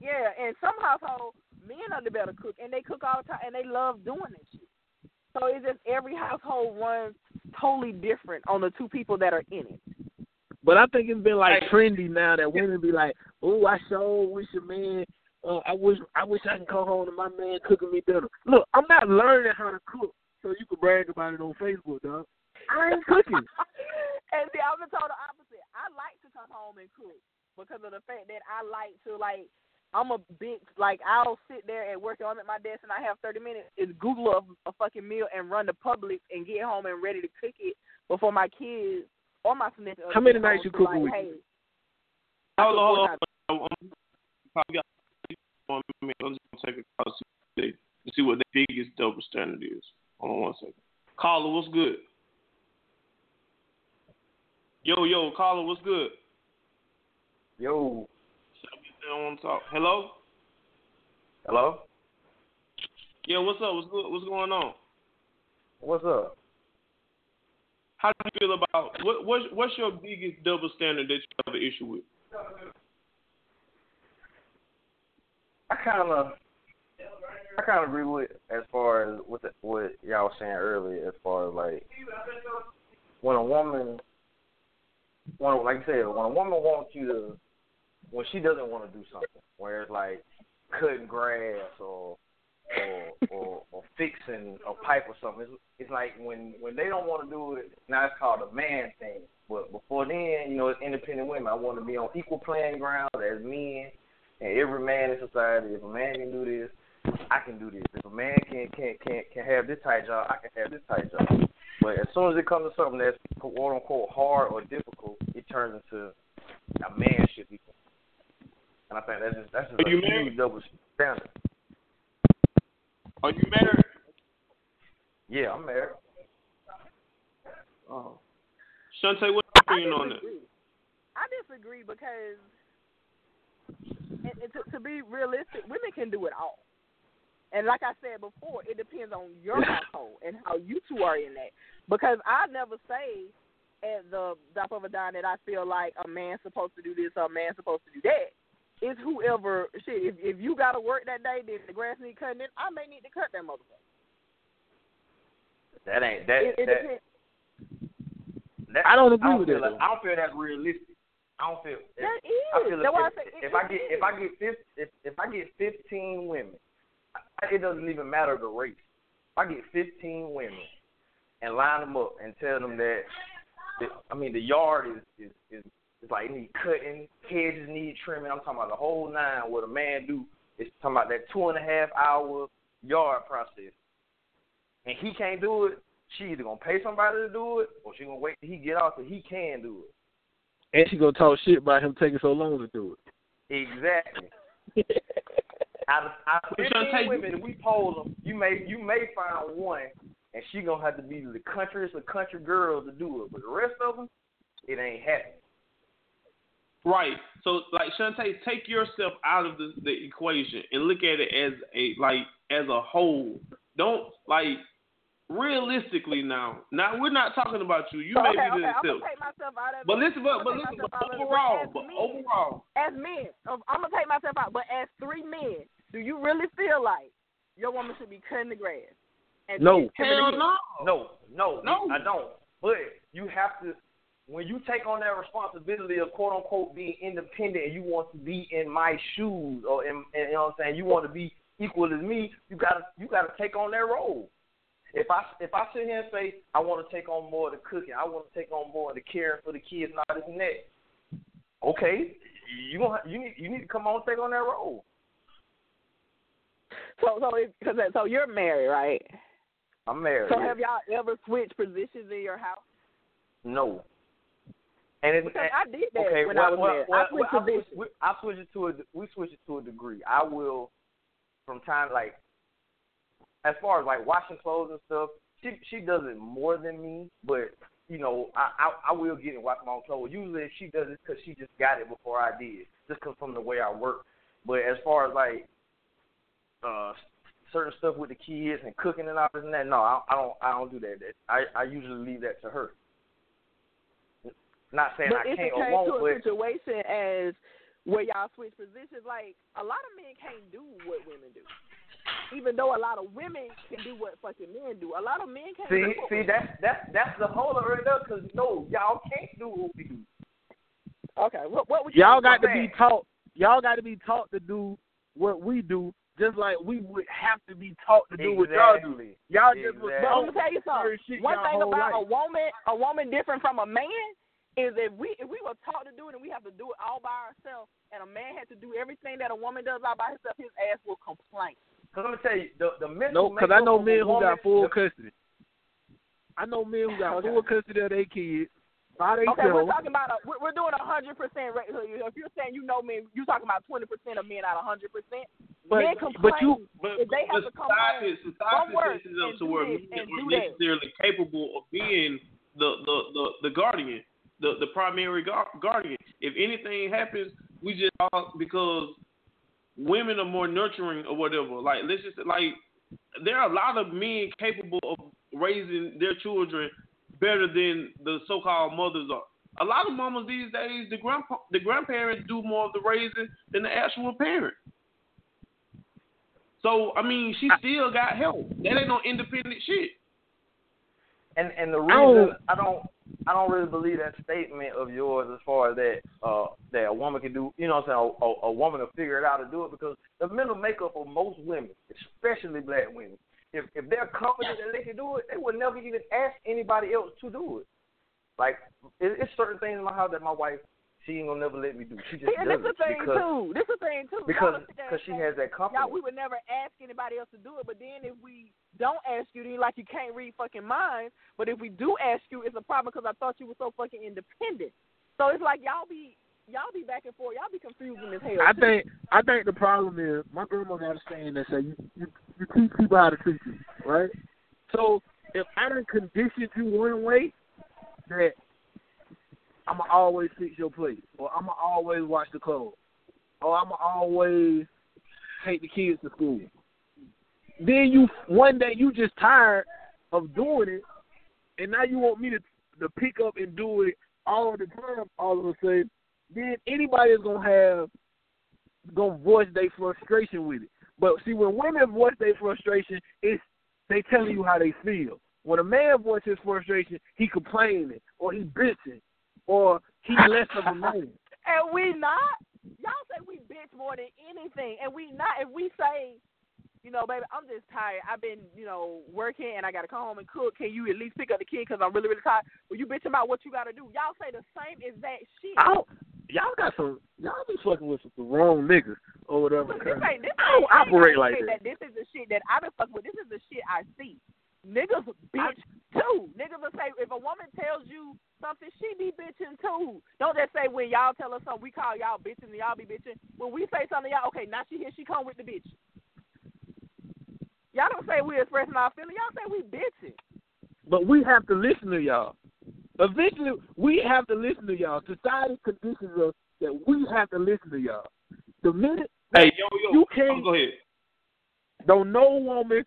Yeah, and some households, men are the better cook, and they cook all the time, and they love doing this shit. So it's just every household runs totally different on the two people that are in it. But I think it's been like trendy now that women be like, "Oh, I sure wish a man. Uh, I wish I wish I can come home to my man cooking me dinner." Look, I'm not learning how to cook so you can brag about it on Facebook, dog. I ain't cooking. and see, I've been told the opposite. I like to come home and cook because of the fact that I like to like. I'm a big like I'll sit there at work. I'm at my desk and I have 30 minutes. Is Google a, a fucking meal and run to Publix and get home and ready to cook it before my kids or my significant. How many nights you to, cooking like, with hey, hold on, hold on. I'm, I'm, probably got one minute. I'm just gonna take a call. See, and see what the biggest double standard is. Hold on one second. Caller, what's good? Yo, yo, caller, what's good? Yo, I want to talk. Hello? hello. Yeah, what's up? What's good? What's going on? What's up? How do you feel about what? What's, what's your biggest double standard that you have an issue with? I kind of, I kind of agree with as far as what the, what y'all was saying earlier, as far as like when a woman, when like you said, when a woman wants you to, when she doesn't want to do something, where it's like cutting grass or or or, or fixing a pipe or something. It's, it's like when when they don't want to do it, now it's called a man thing. But before then, you know, it's independent women. I want to be on equal playing ground as men and every man in society. If a man can do this, I can do this. If a man can can can can have this type job, I can have this type job. But as soon as it comes to something that's quote unquote hard or difficult, it turns into a man should be. And I think that's just that's just Are you a married? double standard. Are you married? Yeah, I'm married. Oh. Shantae, what's your I opinion on that? I disagree because, and, and to, to be realistic, women can do it all. And like I said before, it depends on your household and how you two are in that. Because I never say at the drop of a dime that I feel like a man's supposed to do this or a man's supposed to do that. It's whoever shit. If if you gotta work that day, then the grass need cutting, then I may need to cut that motherfucker. That ain't that It, it that, that I don't agree I don't with that, like- I don't feel that's realistic. I don't feel. If, That I is. feel That's why I if, say it- if I get is. if I get fif- if if I get fifteen women, I- it doesn't even matter the race. If I get fifteen women and line them up and tell them that, that I mean the yard is is is, is like need cutting, hedges need trimming. I'm talking about the whole nine. What a man do is talking about that two and a half hour yard process, and he can't do it. She either gonna pay somebody to do it, or she gonna wait till he get off so he can do it. And she gonna talk shit about him taking so long to do it. Exactly. out of, out of 15 you- women, if we poll them, you may you may find one, and she gonna have to be the countryest of country girls to do it. But the rest of them, it ain't happening. Right. So, like Shantae, take yourself out of the, the equation and look at it as a like as a whole. Don't like realistically now. Now we're not talking about you. You So, may okay, be okay, the I'm self. gonna take myself out of. But listen, but, I'm but listen, but myself out of it, overall, as but men, overall, as men, um, I'm gonna take myself out. But as three men, do you really feel like your woman should be cutting the grass? No. and trimming the hell no. No, no, No. I don't. But you have to when you take on that responsibility of quote unquote being independent and you want to be in my shoes or in, you know what I'm saying, you want to be equal as me, you gotta you gotta take on that role. If I if I sit here and say I want to take on more of the cooking, I want to take on more of the caring for the kids and all this and that, okay, you gonna you need you need to come on and take on that role. So so if, cause, that- so you're married, right? I'm married. So have y'all ever switched positions in your house? no. And it's Because and- I did that okay, when well, I was well, married. well, I switched well, positions. we, I switch it to a we switch it to a degree. I will from time like as far as like washing clothes and stuff. She she does it more than me, but you know I I, I will get and wash my own clothes. Usually she does it because she just got it before I did, just 'cause from the way I work. But as far as like uh certain stuff with the kids and cooking and all this and that, no, I, I don't I don't do that. That- I I usually leave that to her. Not saying But I if it can't or came won't, to a but situation as where y'all switch positions, like a lot of men can't do what women do. Even though a lot of women can do what fucking men do, a lot of men can't See, do what see, women that's that's that's the whole of it up. Cause no, y'all can't do what we do. do. Okay, what what would you Y'all got to saying. be taught. Y'all got to be taught to do what we do, just like we would have to be taught to do what y'all do. Y'all just was But I'm gonna tell you something. One thing whole about a woman, a woman different from a man, is if we if we were taught to do it and we have to do it all by ourselves, and a man had to do everything that a woman does all by herself, his ass will complain. Cause I'm gonna tell you, the the No, because I know of a men who woman- got full custody. I know men who got Okay. full custody of their kids by Okay, we're talking about a we're, we're doing a hundred percent. If you're saying you know men, you're talking about twenty percent of men out of hundred percent. But men complain but you But, if they have to come society, home society from work sets it up and to do where this men and aren't that. necessarily capable of being the the the, the guardian, the the primary guardian. If anything happens, we just all because women are more nurturing or whatever. Like let's just like there are a lot of men capable of raising their children better than the so-called mothers are. A lot of mamas these days, the grandpa, the grandparents do more of the raising than the actual parent. So I mean, she still got help. That ain't no independent shit. And and the reason I don't I don't really believe that statement of yours as far as that uh that a woman can do you know what I'm saying a, a, a woman will figure it out to do it because the mental makeup of most women, especially black women, if if they're confident that they can do it, they would never even ask anybody else to do it. Like it, it's certain things in my house that my wife she ain't gonna never let me do. She just See, and does this it the thing because too. This is the thing too. because Y'all sit there because she has that confidence. Y'all, we would never ask anybody else to do it, but then if we don't ask you, then like you can't read fucking minds. But if we do ask you, it's a problem because I thought you were so fucking independent. So it's like y'all be y'all be back and forth. Y'all be confusing as hell. I too. think I think the problem is my grandma got a saying that say you, you you teach people how to treat you, right? So if I done conditioned you one way, that I'ma always fix your plate, or I'ma always wash the clothes, or I'ma always take the kids to school. Then you one day you just tired of doing it, and now you want me to to pick up and do it all the time. All of a sudden, then anybody is gonna have gonna voice their frustration with it. But see, when women voice their frustration, it's they telling you how they feel. When a man voices his frustration, he complaining or he bitching or he less of a man. And we not. Y'all say we bitch more than anything, and we not. If we say, you know, baby, I'm just tired. I've been, you know, working, and I got to come home and cook. Can you at least pick up the kid because I'm really, really tired? Well, you bitch about what you got to do. Y'all say the same exact shit. I don't, y'all got some y'all be fucking with the wrong niggas or whatever. This ain't, this I don't operate like say that. This is the shit that I've been fucking with. This is the shit I see. Niggas bitch too. Niggas will say if a woman tells you something, she be bitching too. Don't just say when y'all tell us something, we call y'all bitching and y'all be bitching. When we say something, y'all okay, now she here, she come with the bitch. Y'all don't say we expressing our feelings. Y'all say we bitching. But we have to listen to y'all. Eventually, we have to listen to y'all. Society conditions us that we have to listen to y'all. The minute Hey, yo, yo, You oh, can't- oh, go ahead. don't no woman, wo-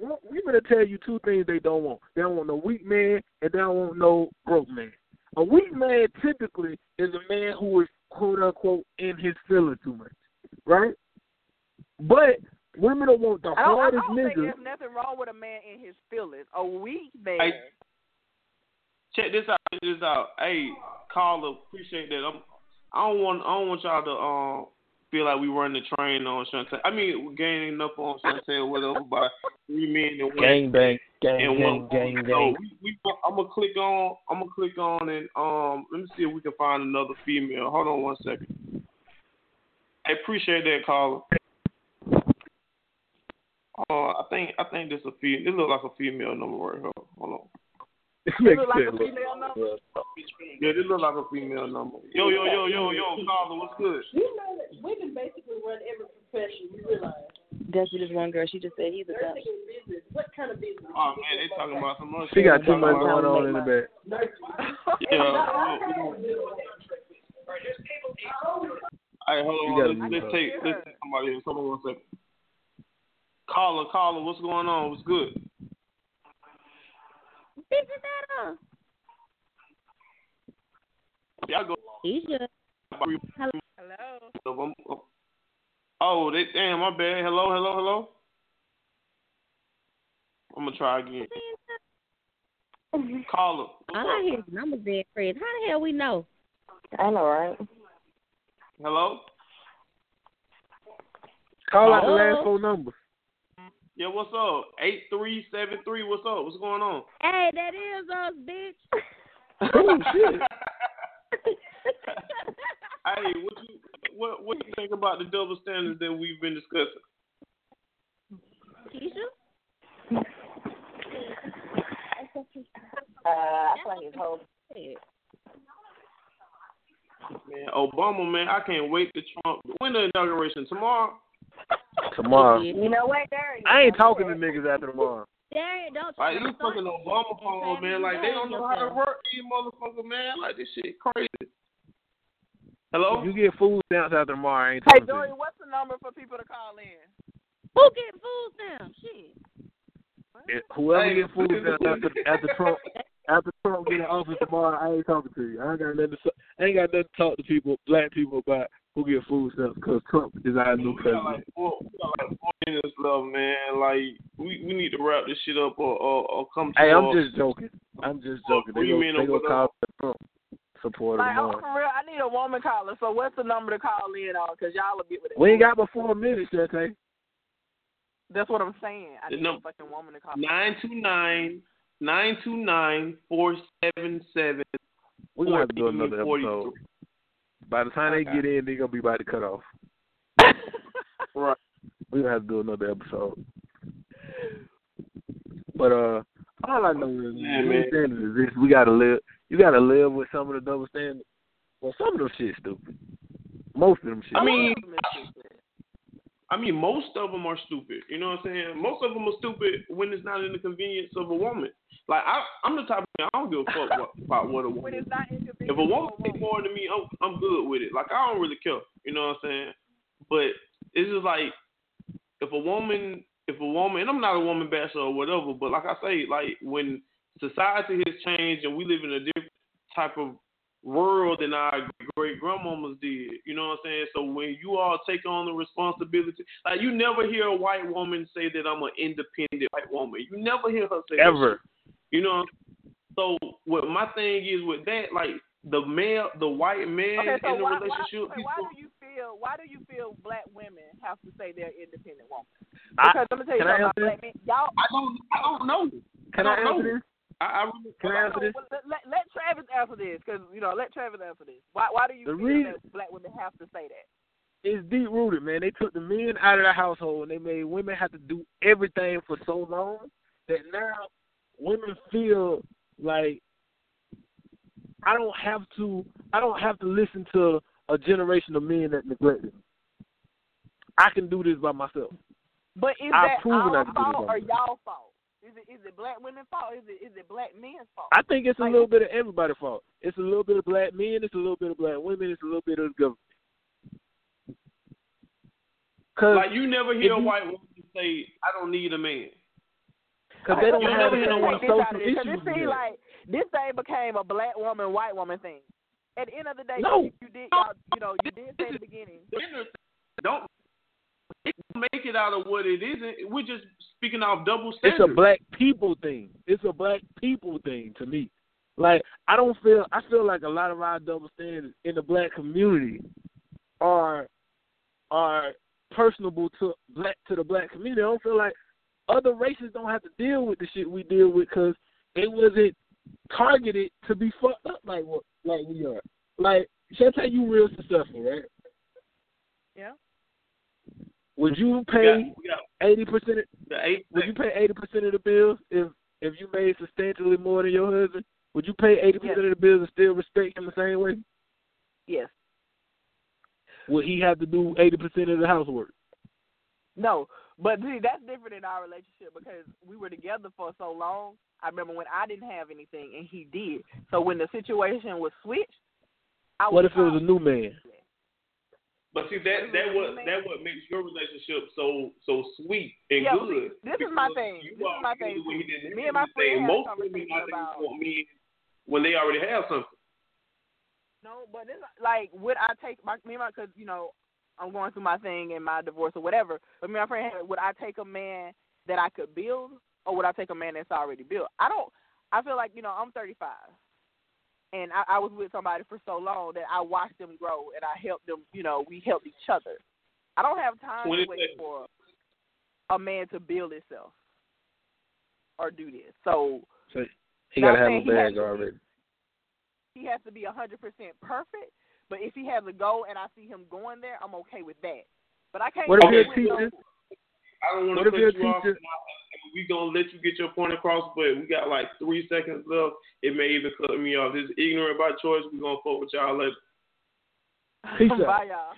women will tell you two things they don't want. They don't want no weak man, and they don't want no broke man. A weak man typically is a man who is quote unquote in his feelings too much, right? But women don't want the I don't, I hardest don't think nigga. there's nothing wrong with a man in his feelings. A weak man. Hey, check this out. Check this out. Hey, caller, appreciate that. I'm. I don't want. I don't want y'all to um feel like we run the train on Chantel. I mean, we're gaining up on Chantel, whatever, by three men and one. Gang bang, gang and gang, one. gang So gang. we, we, I'm gonna click on. I'm gonna click on and um. Let me see if we can find another female. Hold on one second. I appreciate that caller. Uh, I think I think this a fe- This look like a female number right here. Hold on. This It makes look like a female number. Yeah, this look like a female number. Yo, yo, yo, yo, yo, caller, what's good? You know that women basically run every profession. You realize That's what this one girl. She just said he's a they're cop. thinking business. What kind of business? Oh man, they talking about some other She got too much going on in the back. Hey, hold You on. Let's, let's take let's take somebody. Hold on one second. Caller, caller, what's going on? What's good? Figure that out. Y'all go. Asia. Hello. I'm- Oh, they damn, my bad. Hello, hello, hello. I'm gonna try again. Caller. What's All I up? hear is numbers being crazy. How the hell we know? I know, right? Hello. Call out the last four numbers. Yeah, what's up? Eight three seven three. What's up? What's going on? Hey, that is us, bitch. Oh shit. Hey, what you what what you think about the double standards that we've been discussing? Keisha? Uh, I feel like his whole Shit. Man, Obama, man, I can't wait to Trump. When the inauguration tomorrow? Tomorrow. You know what, Darius? I ain't talking to niggas after tomorrow. Darius, don't Like don't these start fucking shit. Obama phones, man. Like they don't know how to work these motherfuckers, man. Like this shit crazy. Hello. If you get food stamps after tomorrow, I ain't Hey, talking to Dory, what's the number for people to call in? Who get food stamps? Shit. If Whoever Hey, get food stamps after after Trump after Trump get in office tomorrow, I ain't talking to you. I ain't got nothing to I ain't got nothing to talk to people, black people about who get food stamps because Trump is our new We got president. like four, we got like four minutes left, man. Like we, we need to wrap this shit up or or, or come to. Hey, I'm a- just joking. I'm just joking. They Three gonna, minutes they gonna call the Trump supporter Like, tomorrow. for real, I need a woman caller. So what's the number to call in on? Because y'all will get with it. We ain't got but four minutes, Shante. That's what I'm saying. I The need num- a fucking woman to call. nine two nine nine two nine four seven seven. We're gonna have to do another episode. By the time they Okay. get in, they're gonna be about to cut off. Right. We're gonna have to do another episode. But uh all I know is Yeah, the man. standard is this we gotta live you gotta live with some of the double standards. Well some of them shit stupid. Most of them shit. I mean, I mean, most of them are stupid. You know what I'm saying? Most of them are stupid when it's not in the convenience of a woman. Like I, I'm the type of man I don't give a fuck what, about what a When woman. it's not. If a woman pays more than me, I'm I'm good with it. Like I don't really care. You know what I'm saying? But it's just like if a woman, if a woman, and I'm not a woman basher or whatever, but like I say, like when society has changed and we live in a different type of world than our great grandmamas did. You know what I'm saying? So when you all take on the responsibility, like you never hear a white woman say that I'm an independent white woman. You never hear her say that Ever. you know. So what my thing is with that, like the male, the white man Okay, so in the why, relationship, why, he's why do you feel why do you feel black women have to say they're independent women? Because I'm gonna tell you something about black men. Y'all I don't, I don't know. Can I I don't answer know. this? I, I really, Can I answer this? Let, let, let Travis answer this because you know let Travis answer this. Why why do you The feel reason- that black women have to say that? It's deep rooted, man. They took the men out of the household and they made women have to do everything for so long that now women feel like I don't have to I don't have to listen to a generation of men that neglect them. I can do this by myself. But is I've that our fault or y'all fault? Is it is it black women's fault? Is it is it black men's fault? I think it's a Like- little bit of everybody's fault. It's a little bit of black men, it's a little bit of black women, it's a little bit of the government. Cause, like you never hear if a white woman say, "I don't need a man." cause they don't You have never the hear no same one Take this out social of this, 'cause issues. It we seems like this thing became a black woman, white woman thing. At the end of the day, No. you, you did y'all, you know you did say in the beginning. Don't make it out of what it isn't. We're just speaking off double standards. It's a black people thing. It's a black people thing to me. Like I don't feel I feel like a lot of our double standards in the black community are are personable to black to the black community. I don't feel like other races don't have to deal with the shit we deal with because it wasn't targeted to be fucked up like what like we are. Like Chantel, you real successful, right? Yeah. Would you pay got, we got eighty percent would you pay eighty percent of the bills if if you made substantially more than your husband? Would you pay eighty percent of the bills and still respect him the same way? Yes. Would he have to do eighty percent of the housework? No, but see, that's different in our relationship because we were together for so long. I remember when I didn't have anything and he did. So when the situation was switched, I What was if it was a new man? But see that that what that what makes your relationship so so sweet and Yeah, good. this is my thing. This is my thing. Me and my friend Most women I think about- want men when they already have something. No, but it's like would I take my me and my because you know I'm going through my thing and my divorce or whatever. But me and my friend would I take a man that I could build or would I take a man that's already built? I don't. I feel like you know I'm 35, and I, I was with somebody for so long that I watched them grow and I helped them. You know, we helped each other. I don't have time to wait for a man to build himself or do this. So So he gotta have a he has bag to be- already. he has to be a hundred percent perfect. But if he has a goal and I see him going there, I'm okay with that. But I can't. What if go you're a teacher? I don't want What to if you're a you off. Teacher? We gonna let you get your point across, but we got like three seconds left. It may even cut me off. This is ignorant by choice. We gonna fuck with y'all later. Peace out. Bye, y'all.